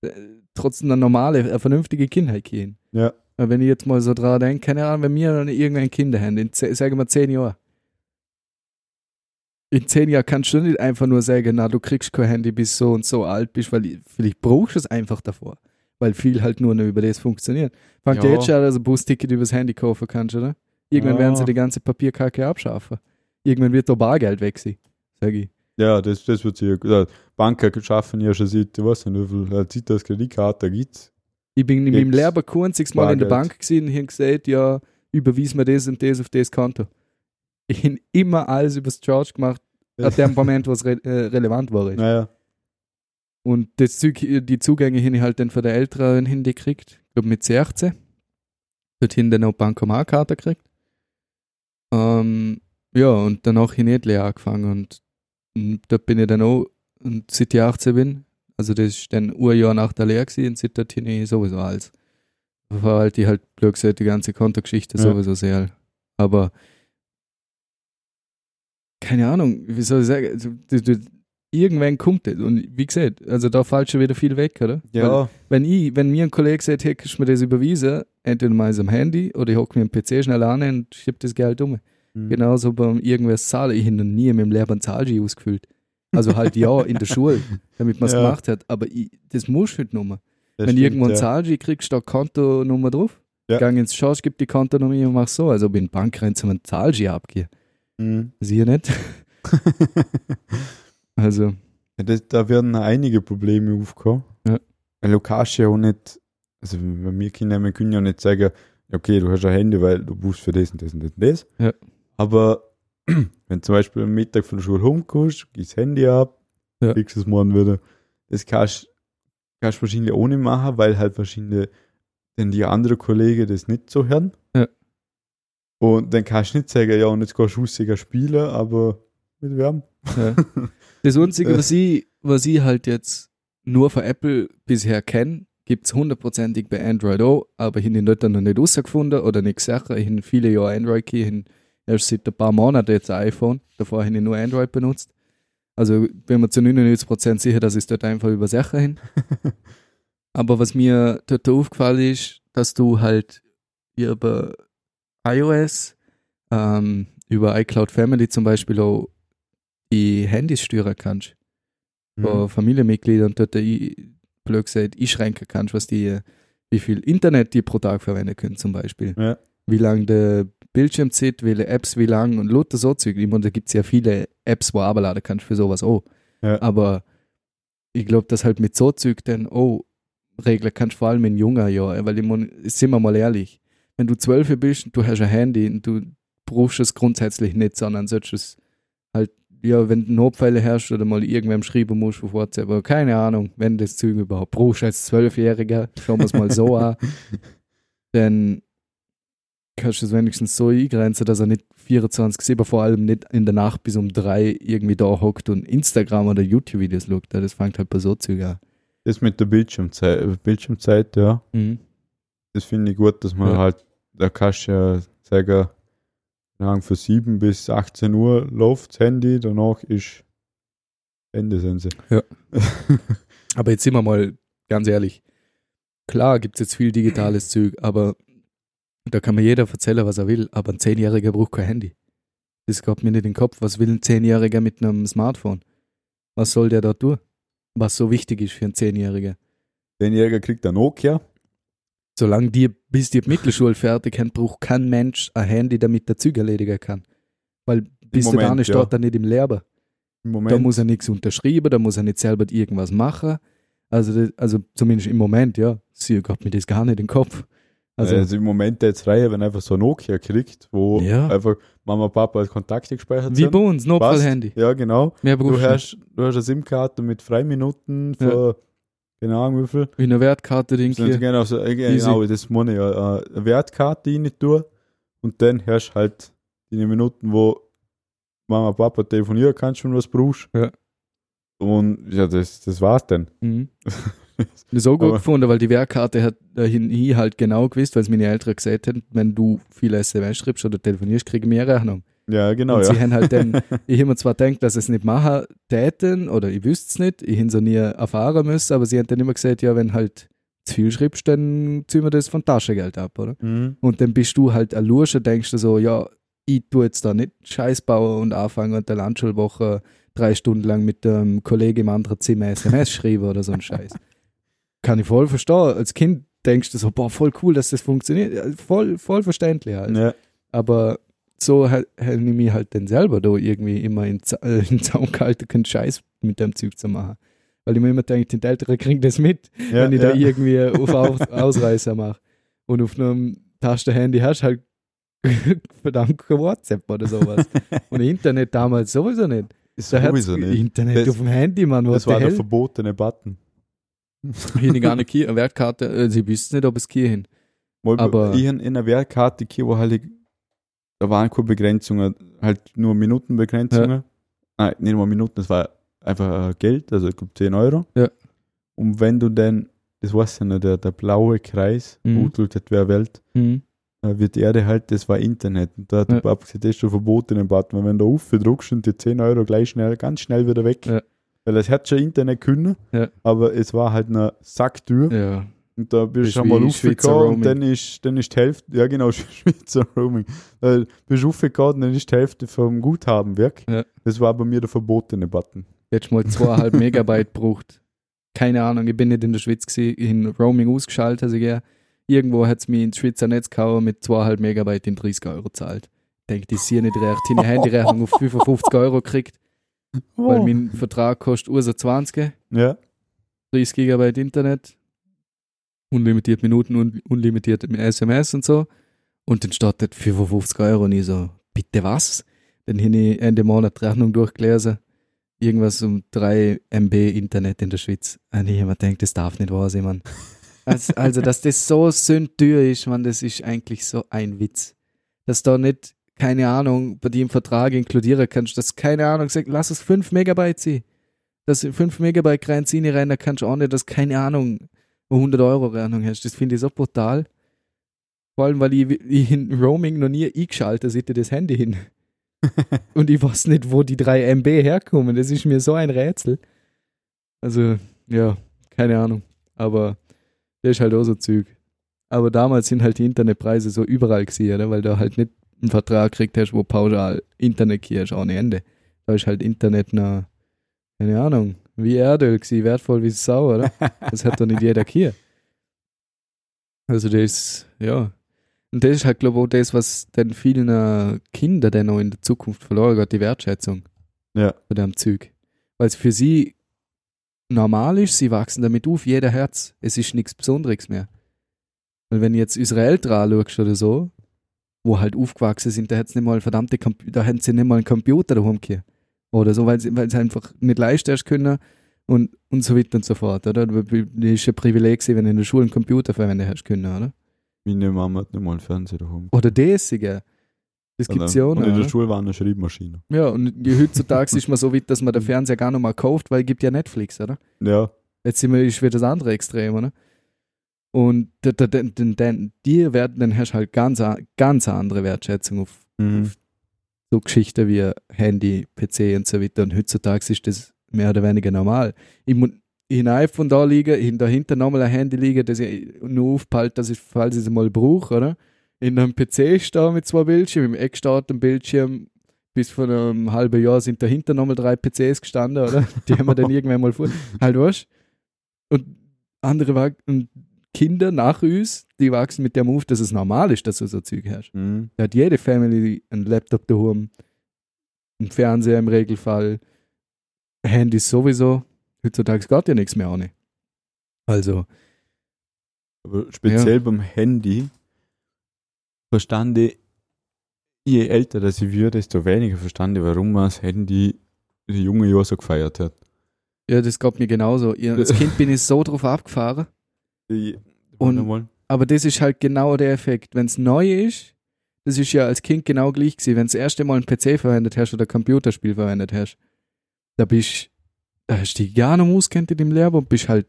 äh, trotzdem eine normale, eine vernünftige Kindheit gehen. Ja. Weil Wenn ich jetzt mal so dran denke, keine Ahnung, wenn wir dann irgendein Kinder haben, in, sagen wir zehn Jahren, in zehn Jahren kannst du nicht einfach nur sagen, na, du kriegst kein Handy, bis so und so alt bist, weil ich- vielleicht brauchst du es einfach davor. Weil viel halt nur noch über das funktioniert. Fangt ja. Jetzt schon an, dass du ein Busticket übers Handy kaufen kannst, oder? Irgendwann Ja. werden sie die ganze Papierkacke abschaffen. Irgendwann wird da Bargeld weg sein, sag ich. Ja, das, das wird sich ja. Banken schaffen ja schon seit, ich weiß nicht, wie viel äh, Zeit das Kreditkarte gibt. Ich bin in meinem Lehrer kurz Mal in der. Bank gesehen und haben gesagt, ja, überwies mir das und das auf das Konto. Ich habe immer alles übers Charge gemacht, ab dem Moment, was re äh, relevant war. Naja, Und das Zeug, die Zugänge habe ich halt dann von der Älteren hingekriegt. Ich glaube mit 16. Dorthin dann auch Bankomatkarte gekriegt. Ähm, ja, und danach habe ich nicht Lehre angefangen und, und dort bin ich dann auch, und seit ich 18 bin, also das ist dann ein Jahr nach der Lehre gewesen, dorthin ich sowieso alles. Verhalte ich halt, blöd gesagt, die ganze Kontogeschichte Ja. sowieso sehr. Aber keine Ahnung, wie soll ich sagen, also, irgendwann kommt das. Und wie gesagt, also da fällt schon wieder viel weg, oder? Weil, ja, wenn ich, wenn mir ein Kollege sagt, hey, kannst du mir das überweisen, entweder mal am Handy oder ich hocke mir am PC schnell an und schieb das Geld um. Mhm. Genauso beim irgendwas zahlen. Ich habe noch nie in meinem Leben ein Zahlgi ausgefüllt. Also halt ja in der Schule, damit man es Ja. gemacht hat. Aber ich, das musst du halt nur. das Wenn stimmt, ein ja. Zahlgi kriegst, da Kontonummer drauf. Ja. Gang ins Schausch, gib die Kontonummer und mach so. Also bin Bankgrenze ein Zahlgi abgeben. Mhm. Sicher nicht. Also, Ja, das, da werden einige Probleme aufkommen. Ja. Weil du kannst ja auch nicht, also wenn wir Kinder haben, wir können ja nicht sagen, okay, du hast ein Handy, weil du buchst für das und das und das und das. Ja. Aber wenn zum Beispiel am Mittag von der Schule heimkommst, gehst das Handy ab, Ja. kriegst es morgen wieder. Das kannst kannst du wahrscheinlich ohne machen, weil halt wahrscheinlich denn die anderen Kollegen das nicht so hören. Ja. Und dann kannst du nicht sagen, ja, und jetzt gehst du schussiger spielen, aber mit Wärme. ja. Das Einzige, was ich, was ich halt jetzt nur von Apple bisher kenne, gibt es hundertprozentig bei Android auch, aber ich habe ihn dort noch nicht rausgefunden oder nicht gesagt. Ich habe viele Jahre Android gehabt, erst seit ein paar Monaten jetzt ein iPhone. Davor habe ich nur Android benutzt. Also bin mir zu 99% sicher, dass ich es dort einfach über Sachen hin. Aber was mir dort aufgefallen ist, dass du halt über iOS, ähm, über iCloud Family zum Beispiel auch die Handys steuern kannst. Mhm. Von Familienmitgliedern dort i- blöd gesagt einschränken kannst, was die, wie viel Internet die pro Tag verwenden können zum Beispiel. Ja. Wie lang der Bildschirmzeit, welche Apps wie lang und lauter so Zeug. Ich meine, da gibt es ja viele Apps, wo du runterladen kannst für sowas auch. Ja. Aber ich glaube, dass halt mit so Zeug dann auch regeln kannst, vor allem in jungen Jahren. Weil ich meine, sind wir mal ehrlich, wenn du zwölf bist und du hast ein Handy und du brauchst es grundsätzlich nicht, sondern sollst es halt, ja, wenn du Notfälle herrscht oder mal irgendwem schreiben musst auf WhatsApp, aber keine Ahnung, wenn das Zeug überhaupt brauchst als Zwölfjähriger, schauen wir es mal so an, dann kannst du es wenigstens so eingrenzen, dass er nicht 24-7, vor allem nicht in der Nacht bis um drei irgendwie da hockt und Instagram oder YouTube-Videos schaut. Das fängt halt bei so Zügen an. Das mit der Bildschirmzeit, Bildschirmzeit ja, das finde ich gut, dass man Ja. halt, da kannst du ja sagen, für 7 bis 18 Uhr läuft das Handy, danach ist Ende sind sie. Ja. Aber jetzt sind wir mal ganz ehrlich. Klar gibt es jetzt viel digitales Zeug, aber da kann mir jeder erzählen, was er will. Aber ein Zehnjähriger braucht kein Handy. Das geht mir nicht in den Kopf. Was will ein Zehnjähriger mit einem Smartphone? Was soll der da tun? Was so wichtig ist für einen Zehnjährigen. Zehnjähriger kriegt ein Nokia. Solange die, bis die Mittelschule fertig haben, braucht kein Mensch ein Handy, damit der Züge erledigen kann. Weil bis Moment, dahin steht ja. er nicht im Lehrer. Im Moment. Da muss er nichts unterschreiben, da muss er nicht selber irgendwas machen. Also, das, also zumindest im Moment, ja. Sie geht mir das gar nicht in den Kopf. Also, Also, im Moment jetzt Reihe, wenn einfach so ein Nokia kriegt, wo Ja. einfach Mama und Papa als Kontakte gespeichert wie sind. bei uns, Notfallhandy. Ja, genau. Mehr Du hast, du hast eine SIM-Karte mit Freiminuten für, keine Ahnung wie viel. Wie eine Wertkarte, Sind hier. genau, so, äh, genau, das meine ich ja. äh, Eine Wertkarte rein tun und dann hast du halt die Minuten, wo Mama und Papa telefonieren kannst, wenn du was brauchst. Ja. Und ja, das, das war's dann. Mhm. Das auch gut Aber- gefunden, weil die Werkkarte hat dahin hier halt genau gewusst, weil es meine Eltern gesagt haben, wenn du viele SMS schreibst oder telefonierst, kriegen wir eine Rechnung. Ja, genau, und ja. sie haben halt dann, ich habe mir zwar gedacht, dass sie es nicht machen täten, oder ich wüsste es nicht, ich hätte so nie erfahren müssen, aber sie haben dann immer gesagt, ja, wenn halt zu viel schreibst, dann ziehen wir das von Taschengeld ab, oder? Mhm. Und dann bist du halt ein Lurscher, denkst du so, ja, ich tue jetzt da nicht Scheiß bauen und anfangen und der Landschulwoche drei Stunden lang mit dem Kollegen im anderen Zimmer SMS schreiben oder so ein Scheiß. Kann ich voll verstehen. Als Kind denkst du so, boah, voll cool, dass das funktioniert. Voll, voll verständlich halt. Ja. Aber so hätte ich mich halt dann selber da irgendwie immer in, äh, in Zaum gehalten, keinen Scheiß mit dem Zeug zu machen. Weil ich mir immer denke, die Älteren kriegen das mit Ja, wenn ich ja. da irgendwie auf Aus Ausreißer mache. Und auf einem Tastenhandy hast du halt verdammt kein WhatsApp oder sowas. Und Internet damals sowieso nicht. Ist Da sowieso nicht. Internet Das- auf dem Handy, Mann, Das war der der Hell? verbotene Button. Hier gar eine Wertkarte, äh, sie wissen nicht, ob es hier hin. Aber- ich in einer Wertkarte, gehabt, wo halt, da waren keine Begrenzungen, halt nur Minutenbegrenzungen. Nein, nicht mal Minuten, das war einfach äh, Geld, also ich glaube 10 Euro. Ja. Und wenn du dann, das weißt du nicht, der, der blaue Kreis, Mhm. mhm. das wäre Welt, Hm. äh, wird Erde halt, das war Internet. Und da hat Ja. der Papa gesagt, das ist schon verboten im Button, weil wenn du aufdruckst und die 10 Euro gleich schnell, ganz schnell wieder weg. Ja. Weil es hat schon Internet können, Ja. aber es war halt eine Sacktür. Ja. Und da bist du schon mal wie Schweizer aufgegangen Roaming. und dann ist, dann ist die Hälfte, ja genau, Schweizer Roaming. Äh, bist du aufgegangen und dann ist die Hälfte vom Guthaben weg. Ja. Das war bei mir der verbotene Button. Jetzt mal zweieinhalb Megabyte braucht. Keine Ahnung, ich bin nicht in der Schweiz gewesen, in Roaming ausgeschaltet, also ja. Irgendwo hat es mich ins Schweizer Netz gehauen mit zweieinhalb Megabyte in 30 Euro gezahlt. Ich denke, die sind nicht recht. Deine Handyrechnung auf 55 Euro gekriegt, weil Oh. mein Vertrag kostet Ursa 20, ja. 30 Gigabyte Internet, unlimitiert Minuten, un unlimitiert SMS und so. Und dann dort 55 Euro und ich so, bitte was? Dann habe ich Ende Monat Rechnung durchgelesen. Irgendwas um 3 MB Internet in der Schweiz. Und ich habe mir gedacht, das darf nicht wahr sein, Mann. Also, also, dass das so sündtür ist, man, das ist eigentlich so ein Witz. Dass da nicht, keine Ahnung, bei dir im Vertrag inkludieren kannst, dass, keine Ahnung, sagt, lass es 5 Megabyte sein. Dass du 5 Megabyte Grenze rein, da kannst du auch nicht, dass, keine Ahnung, eine 100 Euro Rechnung hast. Das finde ich so brutal. Vor allem, weil ich, ich in Roaming noch nie eingeschaltet hätte, das Handy hin. Und ich weiß nicht, wo die 3 MB herkommen. Das ist mir so ein Rätsel. Also, ja, keine Ahnung. Aber das ist halt auch so Zeug. Aber damals sind halt die Internetpreise so überall gewesen, oder? weil du halt nicht einen Vertrag gekriegt hast, wo pauschal Internet ist, ohne Ende. Da ist halt Internet noch, keine Ahnung, wie Erdöl gewesen, wertvoll wie Sau, oder? Das hat doch nicht jeder hier. Also das, ja. Und das ist halt, glaube ich, auch das, was dann vielen äh, Kinder dann auch in der Zukunft verloren geht, die Wertschätzung Ja. von dem Zeug. Weil es für sie normal ist, sie wachsen damit auf, jeder Herz. Es ist nichts Besonderes mehr. Weil wenn du jetzt unsere Eltern anschaust oder so, wo halt aufgewachsen sind, da hat's nicht mal verdammte da hätten sie nicht mal einen Computer daheim gehabt. Oder so, weil sie, weil sie einfach nicht leisten können und, und so weiter und so fort, oder? Das ist ein Privileg wenn du in der Schule einen Computer verwenden hast können, oder? Meine Mama hat nicht mal einen Fernseher daheim. Oder das sogar. Das gibt's ja auch Und noch, in der? Schule war eine Schreibmaschine. Ja, und heutzutage ist man so weit, dass man den Fernseher gar nicht mal kauft, weil es gibt ja Netflix, oder? Ja. Jetzt sind wir ist wieder das andere Extrem, oder? Und da, da, da, da, da, dir werden dann hast du halt ganz, ganz andere Wertschätzung auf Mhm. so Geschichten wie Handy, PC und so weiter. Und heutzutage ist das mehr oder weniger normal. Ich muss in ein iPhone da liegen, hin- dahinter nochmal ein Handy liegen, das ich nur aufpalt, dass ich, falls ich es mal brauche, oder? In einem PC stehe mit zwei Bildschirmen, im Eck steht ein Bildschirm, bis vor einem halben Jahr sind dahinter nochmal drei PCs gestanden, oder? Die haben wir dann irgendwann mal vor. Halt, weißt Und andere wa- und Kinder nach uns, die wachsen mit dem Move, dass es normal ist, dass du so Zeug hast. Mhm. Da hat jede Family einen Laptop daheim, einen Fernseher im Regelfall, Handys sowieso. Heutzutage geht ja nichts mehr ohne. Also, Aber speziell beim Handy verstand ich, je älter das ich wird, desto weniger verstand ich, warum man das Handy die junge Jahre so gefeiert hat. ja, das geht mir genauso. Als Kind bin ich so drauf abgefahren. Und-. Aber das ist halt genau der Effekt. Wenn es neu ist, das ist ja als Kind genau gleich gewesen. Wenn du das erste Mal einen PC verwendet hast oder ein Computerspiel verwendet hast, da bist da hast du dich gar nicht auskennt in dem Lehrer und bist halt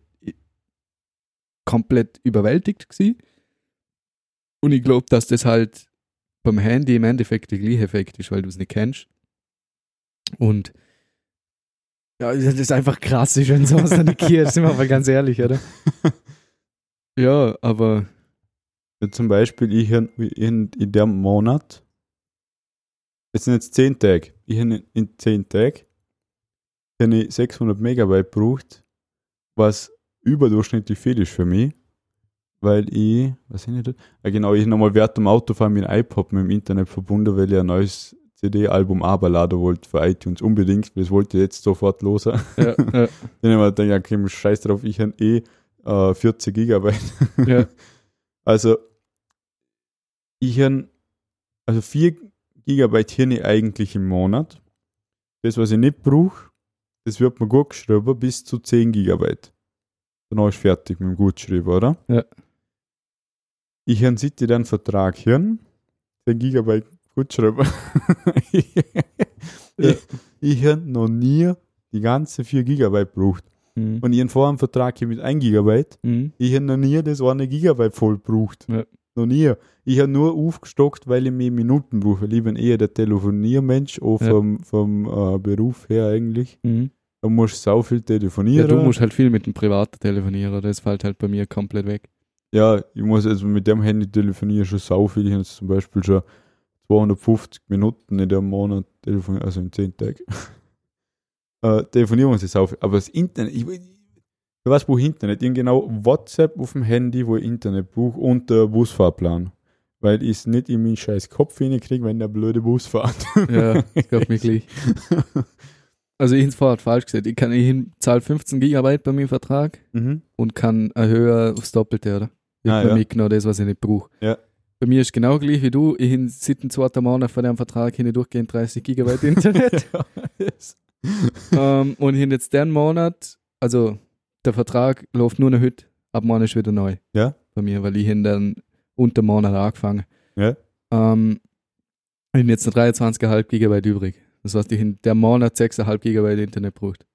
komplett überwältigt gewesen. Und ich glaube, dass das halt beim Handy im Endeffekt der gleiche Effekt ist, weil du es nicht kennst. Und ja, das ist einfach krass, ist, wenn sowas dann nicht geht. Sind wir mal ganz ehrlich, oder? Ja, aber Ja, zum Beispiel, ich habe in, in dem Monat, es sind jetzt 10 Tage, ich habe in, in 10 Tagen habe ich 600 Megabyte gebraucht, was überdurchschnittlich viel ist für mich, weil ich, was habe ich da? Ja, genau, ich habe nochmal während dem Autofahren mit dem iPod mit dem Internet verbunden, weil ich ein neues CD-Album runterladen wollte für iTunes unbedingt, das wollte ich jetzt sofort los. Dann ja, ja, habe ich mir gedacht, okay, scheiß drauf, ich habe eh äh, 40 Gigabyte. ja. Also, ich habe, also 4 Gigabyte Hirne eigentlich im Monat. Das, was ich nicht brauche, das wird mir gut geschrieben, bis zu 10 Gigabyte. Dann ist fertig mit dem Gutschreiben, oder? Ja. Ich habe seit ich den Vertrag hier 10 Gigabyte Gutschreiben. ich Ja. ich, ich habe noch nie die ganze 4 Gigabyte gebraucht. Mhm. Und ich einen Vertrag hier mit 1 Gigabyte. Mhm. Ich habe noch nie das eine Gigabyte voll gebraucht. Ja. Noch nie. Ich habe nur aufgestockt, weil ich mehr Minuten brauche. Ich bin eher der Telefoniermensch, auch Ja. vom, vom äh, Beruf her eigentlich. Mhm. Da musst du sau viel Ja, telefonieren. du musst halt viel mit dem Privaten telefonieren, das fällt halt bei mir komplett weg. Ja, ich muss also mit dem Handy telefonieren schon sau viel. Ich habe jetzt zum Beispiel schon 250 Minuten in dem Monat telefoniert, also in 10 Tagen. äh, telefonieren ich sau viel. Aber das Internet, ich, ich Internet? Ich habe genau WhatsApp auf dem Handy, wo ich Internet brauche und der Busfahrplan. Weil ich es nicht in meinen scheiß Kopf hinkriege, wenn der blöde Bus fährt. Ja, geht mir gleich. Also ich habe es vorher falsch gesagt. Ich kann ich zahle 15 Gigabyte bei meinem Vertrag mhm. und kann erhöhen aufs Doppelte, oder? Ich Ah, ja. mitgenommen, das, was ich nicht brauche. Ja. Bei mir ist genau gleich wie du. Ich seit dem zweiten Monat von dem Vertrag hin durchgehend 30 Gigabyte Internet. Yes. ähm, und ich habe jetzt den Monat, also der Vertrag läuft nur noch heute, ab morgen ist wieder neu. Ja. Bei mir, weil ich habe dann unter dem Monat angefangen. Ja. Ähm, ich habe jetzt noch 23,5 Gigabyte übrig. Das heißt, ich in der Monat 6,5 Gigabyte Internet braucht.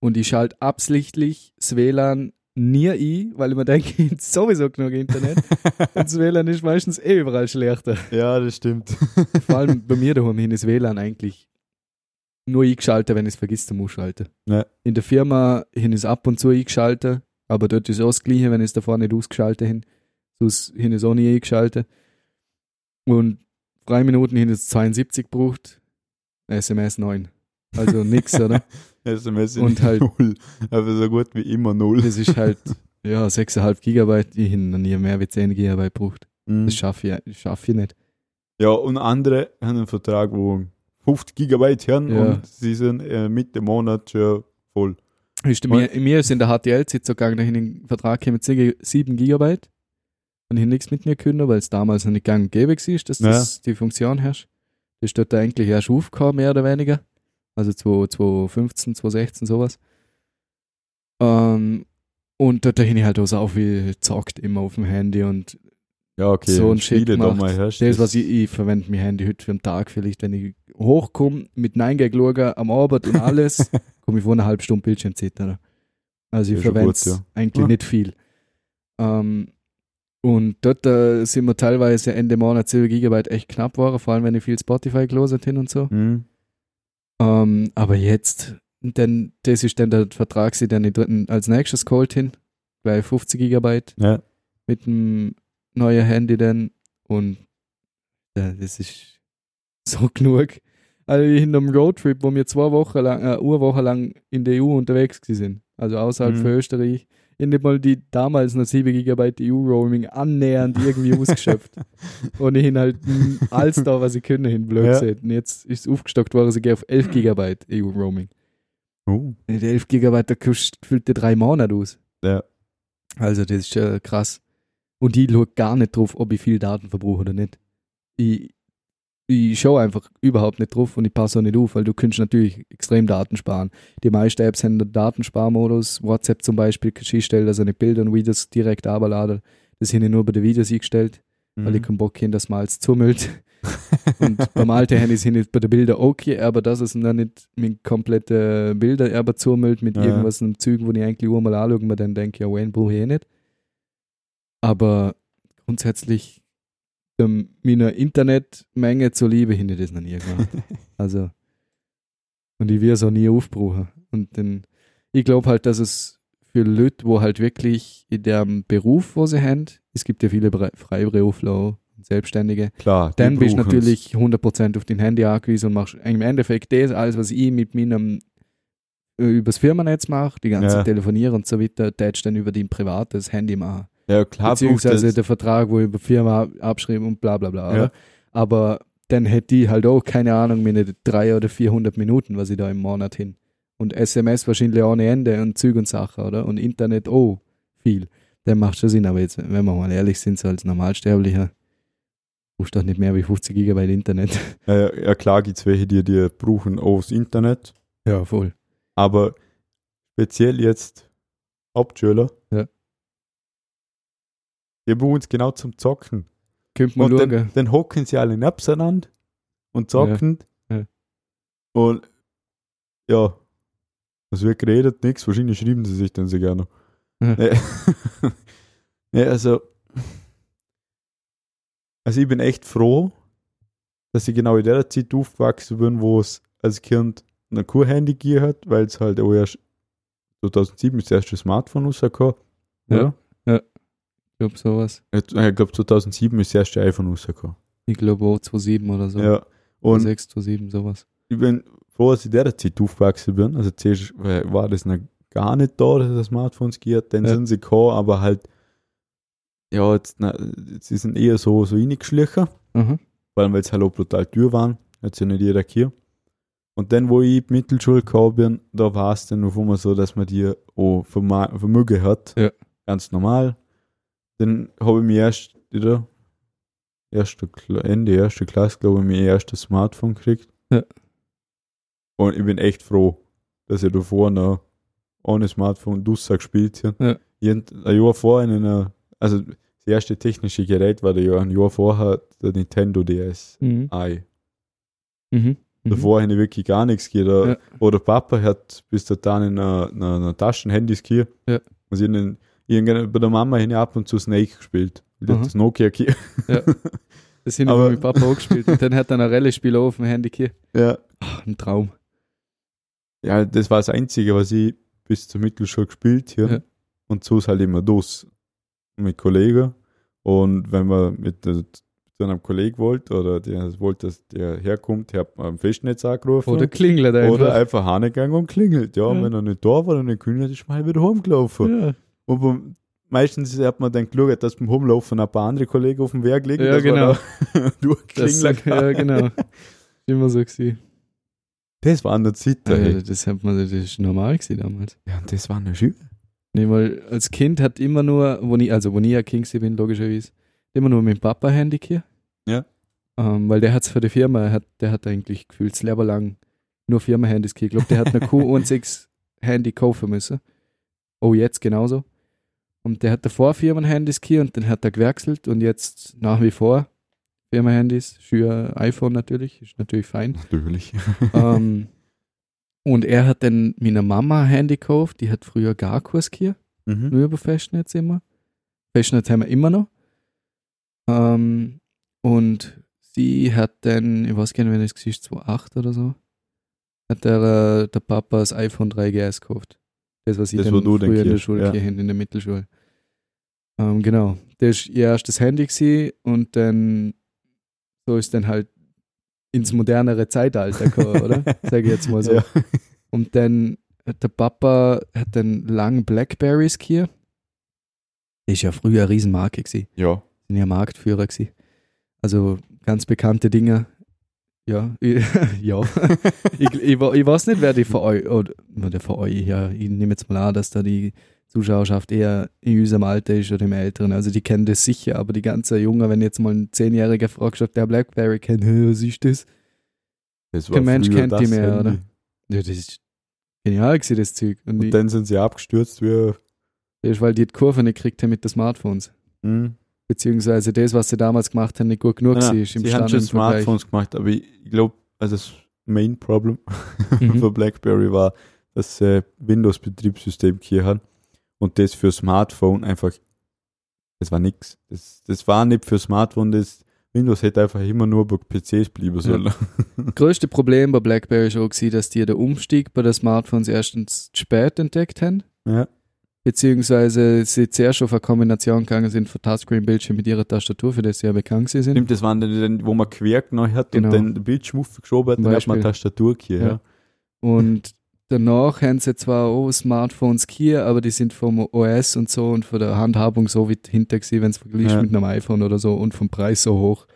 Und ich schalte absichtlich das WLAN nie ein, weil ich mir denke, ich sowieso genug Internet. Und das WLAN ist meistens eh überall schlechter. ja, das stimmt. Vor allem bei mir daheim hin ist WLAN eigentlich nur eingeschaltet, wenn ich es vergisst zum Ausschalten. Ja. In der Firma hin ist ab und zu eingeschaltet, aber dort ist auch das Gleiche, wenn ich es davor nicht ausgeschaltet hin. Sonst hin ist auch nie eingeschaltet. Und drei Minuten hin ist 72 braucht, SMS 9. Also nix, oder? SMS Und ist halt- null. Aber so gut wie immer null. Das ist halt, ja, 6,5 Gigabyte. Ich habe noch nie mehr wie 10 Gigabyte braucht. Mhm. Das schaffe ich, das schaffe ich nicht. Ja, und andere haben einen Vertrag, wo 50 Gigabyte haben Ja. und sie sind äh, Mitte Monat schon voll. Ist mir, mir ist in der HTL-Zeit so gegangen, da ich in den Vertrag mit 7 Gigabyte. Und ich nichts mit mir können, weil es damals noch nicht gang und gäbe war, dass das die Funktion herrscht. Das ist dort eigentlich erst aufgekommen, mehr oder weniger. Also 2015, 2016, sowas. Ähm, und dort habe ich halt auch so viel gezockt, immer auf dem Handy und Ja, okay. So ein Shit gemacht. mal herrscht. das, was ich, ich verwende mein Handy heute für einen Tag vielleicht, wenn ich hochkomme, mit 9 Gag am Abend und alles, komme ich vor einer halben Stunde Bildschirmzeit. Oder? Also ich verwende es ja. eigentlich Ja. nicht viel. Ähm, und dort äh, sind wir teilweise Ende Monat 7 Gigabyte echt knapp waren, vor allem wenn ich viel Spotify gelesen hin und so. Mhm. Ähm, aber jetzt, denn das ist dann der Vertrag, den ich dritten als nächstes geholt hin, bei 50 Gigabyte Ja. mit dem neuen Handy dann und ja, das ist so genug. Also in einem Roadtrip, wo wir zwei Wochen lang, äh, eine Woche lang in der EU unterwegs sind. Also außerhalb Mhm. von Österreich. Ich nicht mal die damals noch 7 GB EU-Roaming annähernd irgendwie ausgeschöpft. Und ich hin halt alles da, was ich können, hin blöd Ja. Und jetzt ist es aufgestockt worden, ich gehe auf 11 GB EU-Roaming. Oh. Die 11 GB, da kostet gefühlte drei Monate aus. Ja. Also das ist schon krass. Und ich schaue gar nicht drauf, ob ich viel Daten verbrauche oder nicht. Ich, ich schaue einfach überhaupt nicht drauf und ich passe auch nicht auf, weil du kannst natürlich extrem Daten sparen. Die meisten Apps haben einen Datensparmodus. WhatsApp zum Beispiel, kannst du einstellen, dass er nicht Bilder und Videos direkt runterladen. Das habe ich nur bei den Videos eingestellt, weil ich Mhm. keinen Bock habe, dass man alles zumüllt. und beim alten Handy sind jetzt bei den Bildern okay, aber das ist dann nicht mit komplette Bilder aber zumüllt mit Ja. irgendwas in Zügen, wo ich eigentlich nur mal anschaue und mir dann denke, ja, wen brauche ich eh nicht. Aber grundsätzlich ähm, meiner Internetmenge zuliebe hinter das noch nie gemacht. Also, und ich will es auch nie aufbrauchen. Und dann, ich glaube halt, dass es für Leute, wo halt wirklich in dem Beruf, wo sie haben, es gibt ja viele Freiberufler und Selbstständige, Klar, dann bist du natürlich 100% auf dein Handy angewiesen und machst im Endeffekt das, alles, was ich mit meinem äh, übers Firmennetz mache, die ganze Ja. Telefonieren und so weiter, tätst dann über dein privates Handy machen. Ja, klar, Beziehungsweise der Vertrag, wo ich über die Firma ab- abschreibe und bla bla bla. Ja. Aber dann hätte ich halt auch, keine Ahnung, meine drei oder 400 Minuten, was ich da im Monat hin. Und SMS wahrscheinlich ohne Ende und Züg und Sachen, oder? Und Internet auch viel. Dann macht schon Sinn, aber jetzt, wenn wir mal ehrlich sind, so als Normalsterblicher, brauchst du doch nicht mehr wie 50 Gigabyte Internet. Äh, ja, klar gibt es welche, die die brauchen auch das Internet, Ja, voll. aber speziell jetzt Hauptschüler, Ja. Die brauchen es genau zum Zocken. Könnt man Und schauen. dann, dann hocken sie alle aneinander und zocken. Ja. Ja. Und ja, es wird geredet, nichts. Wahrscheinlich schreiben sie sich dann sehr gerne. Ja. Nee. nee, also, also ich bin echt froh, dass ich genau in der Zeit aufgewachsen bin, wo es als Kind ein Kur-Handy gegeben hat, weil es halt auch erst 2007 ist das erste Smartphone rausgekommen. Ja. oder? Ich glaube sowas. Ich glaube 2007 ist das erste iPhone rausgekommen. Ich glaube auch 2.7 oder so. Ja. Und 6, 2.7, sowas. ich bin froh, dass ich der Zeit aufgewachsen bin. Also zuerst war das noch gar nicht da, dass es Smartphones gibt. Dann Ja. sind sie gekommen, aber halt, ja, jetzt, na, sie sind eher so, so reingeschlichen. Aha. Vor allem, weil sie halt auch brutal teuer waren. Hat ja nicht jeder hier. Und dann, wo ich in die Mittelschule gekommen bin, da war es dann auf einmal so, dass man die auch Vermögen hat. Ja. Ganz normal. Dann habe ich mir erst wieder, erste, Ende erste Klasse, glaube ich, mein erstes Smartphone gekriegt. Ja. Und ich bin echt froh, dass ich davor noch ohne Smartphone Dussa gespielt habe. Ja. Ein Jahr vorher in einer, also das erste technische Gerät war der Jahr, ein Jahr vorher der Nintendo DS. Mhm. Mhm. Mhm. Davor habe ich wirklich gar nichts gegeben. Ja. Oder Papa hat bis dahin eine, eine, eine Taschenhandys gegeben. Ja. Ich hab irgendwann bei der Mama ich ab und zu Snake gespielt. Die hat das Nokia gegeben. Das sind Aber- mit Papa auch gespielt. Und dann hat er ein Rallye-Spiel auf dem Handy hier. Ja. Ach, ein Traum. ja, das war das Einzige, was ich bis zur Mittelschule gespielt habe. Ja. Und so ist halt immer das mit Kollegen. Und wenn man mit, einem Kollegen wollte oder der wollte, dass der herkommt, hat man am Festnetz angerufen. Oder klingelt einfach. Oder einfach hingegangen und klingelt. Ja, und Ja. wenn er nicht da war, dann klingelt, ist man halt wieder heimgelaufen. ja. Und meistens hat man dann geschaut, dass beim Rumlaufen ein paar andere Kollegen auf dem Weg liegen, Ja, genau. Das, ja, genau. Immer so gewesen. Das war eine Zeit. Ja, ey. das, hat man, das ist normal gewesen damals. Ja, und das war eine schön. Nee, weil als Kind hat immer nur, wo ich, also wo ich ein Kind gewesen bin, logischerweise, immer nur mit dem Papa Handy hier. Ja. Ähm, weil der hat für die Firma, hat, der hat eigentlich gefühlt das Leben lang nur Firmenhandys gehabt. Ich glaube, der hat eine Q16 Handy kaufen müssen. Oh, jetzt genauso. Und der hat davor Firmenhandys gehabt und dann hat er gewechselt und jetzt nach wie vor Firmenhandys, für iPhone natürlich, ist natürlich fein. Natürlich. ähm, und er hat dann meiner Mama ein Handy gekauft, die hat früher gar Kurs gehabt Mhm. nur über Festnetz immer. Festnetz haben wir immer noch. Ähm, und sie hat dann, ich weiß gar nicht, wenn es war, 2008 oder so, hat der, äh, der Papa das iPhone 3GS gekauft. Das, was ich Das, dann früher dann in der Schule ja. in der Mittelschule. Ähm, genau. Das ist ihr erstes Handy gewesen und dann so ist dann halt ins modernere Zeitalter gekommen, oder? Sage ich jetzt mal so. Ja. Und dann hat der Papa hat dann lang Blackberries hier. Das ist ja früher eine Riesenmarke gewesen. Ja. Sind ja Marktführer gewesen. Also ganz bekannte Dinge. Ja, ich, ja. ich, ich, ich weiß nicht, wer die von euch, oder der von euch, ja, ich nehme jetzt mal an, dass da die Zuschauerschaft eher in unserem Alter ist oder im Älteren. Also die kennen das sicher, aber die ganze Junge, wenn jetzt mal ein Zehnjähriger fragt, ob der Blackberry kennt, "Hä, was ist das? Das Kein Mensch kennt die mehr, Handy. oder? Ja, das ist genial gewesen, das Zeug. Und, Und ich, dann sind sie abgestürzt wie. das ist, weil die die Kurve nicht gekriegt haben mit den Smartphones. Hm. Beziehungsweise das, was sie damals gemacht haben, nicht gut genug Nein, war. nein, ist im sie haben schon Vergleich. Smartphones gemacht, aber ich, glaube, also das Main Problem Mhm. für BlackBerry war, dass sie Windows-Betriebssystem hier haben und das für Smartphone einfach, das war nix. Das, das war nicht für Smartphone, das Windows hätte einfach immer nur bei PCs bleiben sollen. größte Problem bei BlackBerry ist auch gewesen, dass die den Umstieg bei den Smartphones erstens zu spät entdeckt haben, Ja. Beziehungsweise sie zuerst auf eine Kombination gegangen sind von Touchscreen-Bildschirm mit ihrer Tastatur, für das sie ja bekannt sie sind. Stimmt, das waren die, wo man quer genommen hat Genau. und dann den Bildschirm aufgeschoben hat, dann hat man Tastatur hier. Ja. Ja. Und danach haben sie zwar auch Smartphones hier, aber die sind vom OS und so und von der Handhabung so weit hinter gewesen, wenn es vergleicht Ja. mit einem iPhone oder so und vom Preis so hoch.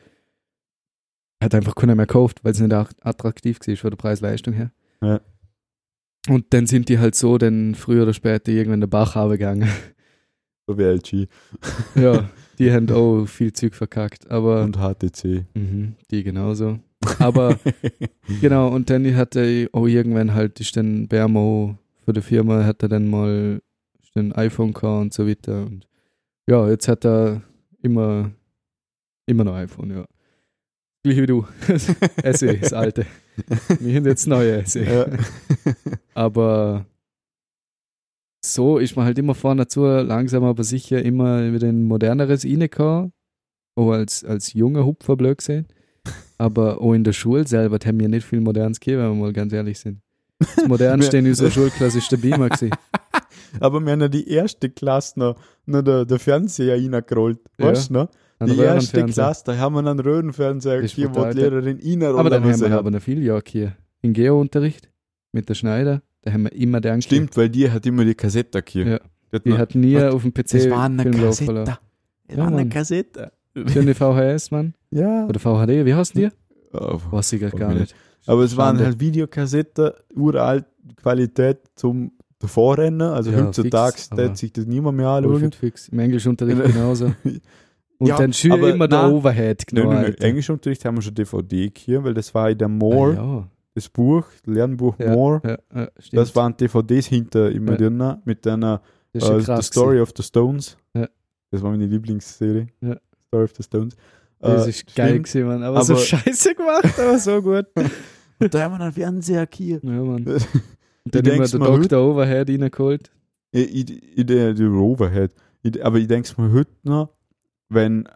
Hat einfach keiner mehr gekauft, weil es nicht auch attraktiv war von der Preis-Leistung her. Ja. Und dann sind die halt so dann früher oder später irgendwann der Bach gegangen. So wie LG ja, die haben auch viel Zeug verkackt, aber und HTC. mhm, die genauso. Aber Genau, und dann hat er auch irgendwann halt, ist dann Bermo für die Firma, hat er dann mal dann iPhone gehabt und so weiter. Und ja, jetzt hat er immer, immer noch iPhone, ja. Gleich wie du. SE, das alte. Wir haben jetzt neue SE. ja. Aber so ist man halt immer vorne dazu, langsam aber sicher immer wieder ein moderneres reingekommen. Auch als, als junger Hupfer blöd gesehen. Aber auch in der Schule selber haben wir nicht viel Modernes gegeben, wenn wir mal ganz ehrlich sind. Das Modernste in unserer Schulklasse ist der Beamer gewesen. Aber wir haben ja die erste Klasse noch, noch der, der Fernseher reingerollt. Ja. Weißt du noch? Ein Die erste. Klasse, da haben wir einen Röhrenfernseher Das gegeben, wo die Lehrerin reinrollen Aber dann haben wir aber noch viel Jahre hier. In Geo-Unterricht mit der Schneider, da haben wir immer den Stimmt, weil die hat immer die Kassette hier. Ja. Die hat Die noch- hat nie auf dem PC das war eine Kassette. Das Ja, war eine. Kassette. Schöne VHS, Mann. Ja. Oder VHD, wie heißt die? Oh, Weiß ich Frag gar mich nicht. Aber es waren Schande. halt Videokassetten, uralt Qualität zum Davorrennen. Also Ja, heutzutage fix, sich das niemand mehr anschauen. fix. Im Englischunterricht genauso. Und Ja, dann schön immer der nein. Overhead Nein, genommen. nein, nein. Alter. Englischunterricht haben wir schon DVD hier, weil das war in der More, Ah, das Buch, Lernbuch ja. More. ja, ja, ja. Das waren DVDs hinter immer Ja. drin, mit einer Das äh, The Story of the Stones. Ja. Das war meine Lieblingsserie. Ja. Story of the Stones. Das Äh, ist geil stimmt. gewesen, Mann. Aber, so Aber- scheiße gemacht, aber so gut. Und da haben wir einen Fernseher hier. Ja, Mann. Ich Und dann denk's der mir Dr. Overhead reingeholt. Ich, ich, der, der Overhead. Ich, aber ich denke mir heute noch, wenn,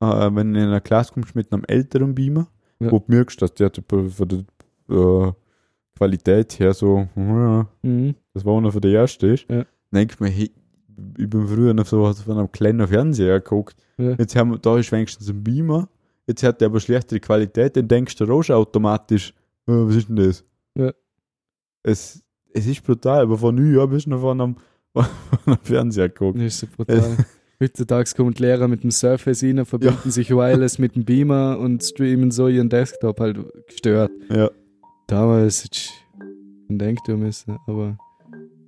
äh, wenn du in einer Klasse kommst mit einem älteren Beamer, Ja. wo du merkst, dass der von der äh, Qualität her so, ja, Mhm. das war einer von der erste ist, Ja. denke ich mir, hey, ich bin früher noch so auf einem kleinen Fernseher geguckt. Ja. Jetzt haben wir, da ist wenigstens ein Beamer, jetzt hat der aber schlechtere Qualität, dann denkst du auch schon automatisch, äh, was ist denn das? Ja. Es, es ist brutal, aber vor neun Jahren bist du noch von einem, von einem Fernseher geguckt. Das ist so brutal. Heutzutage kommen die Lehrer mit dem Surface rein, verbinden sich wireless mit dem Beamer und streamen so ihren Desktop halt gestört. Ja. Damals hätte ich denken müssen, aber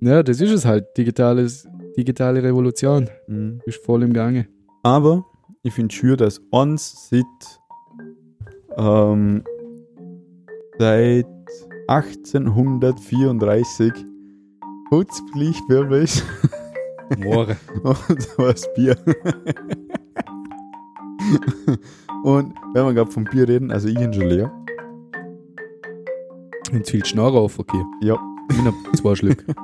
ja, das ist es halt. Digitales, digitale Revolution Mhm. ist voll im Gange. Aber ich finde schön, dass uns seit, ähm, seit 1834 Putzpflicht ist Morgen. und was Bier. und wenn wir gerade vom Bier reden, also ich bin schon leer. Und viel Schnorrer auf, okay. Ja. Ich noch zwei Schlück.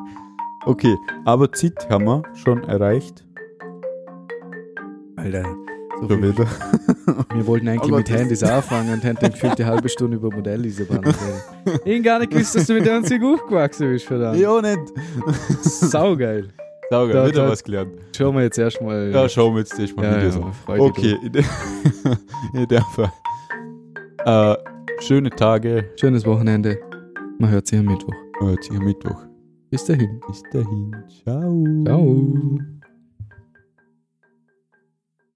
Okay, aber Zeit haben wir schon erreicht. Alter. So Schon viel. wieder. Wir wollten eigentlich Aber mit Handys anfangen und haben dann gefühlt eine halbe Stunde über Modelleisenbahn reden. Ich hab gar nicht gewusst, dass du mit der Anzug hochgewachsen bist, verdammt. Ja, nicht. Saugeil. Sauger, Da- wieder da- was gelernt. Schauen wir jetzt erstmal. Ja, schauen wir jetzt erstmal ja, Videos ja, an. Okay, in, de in dem Fall. Äh, schöne Tage. Schönes Wochenende. Man hört sich am Mittwoch. Hört sich am Mittwoch. Bis dahin. Bis dahin. Ciao. Ciao.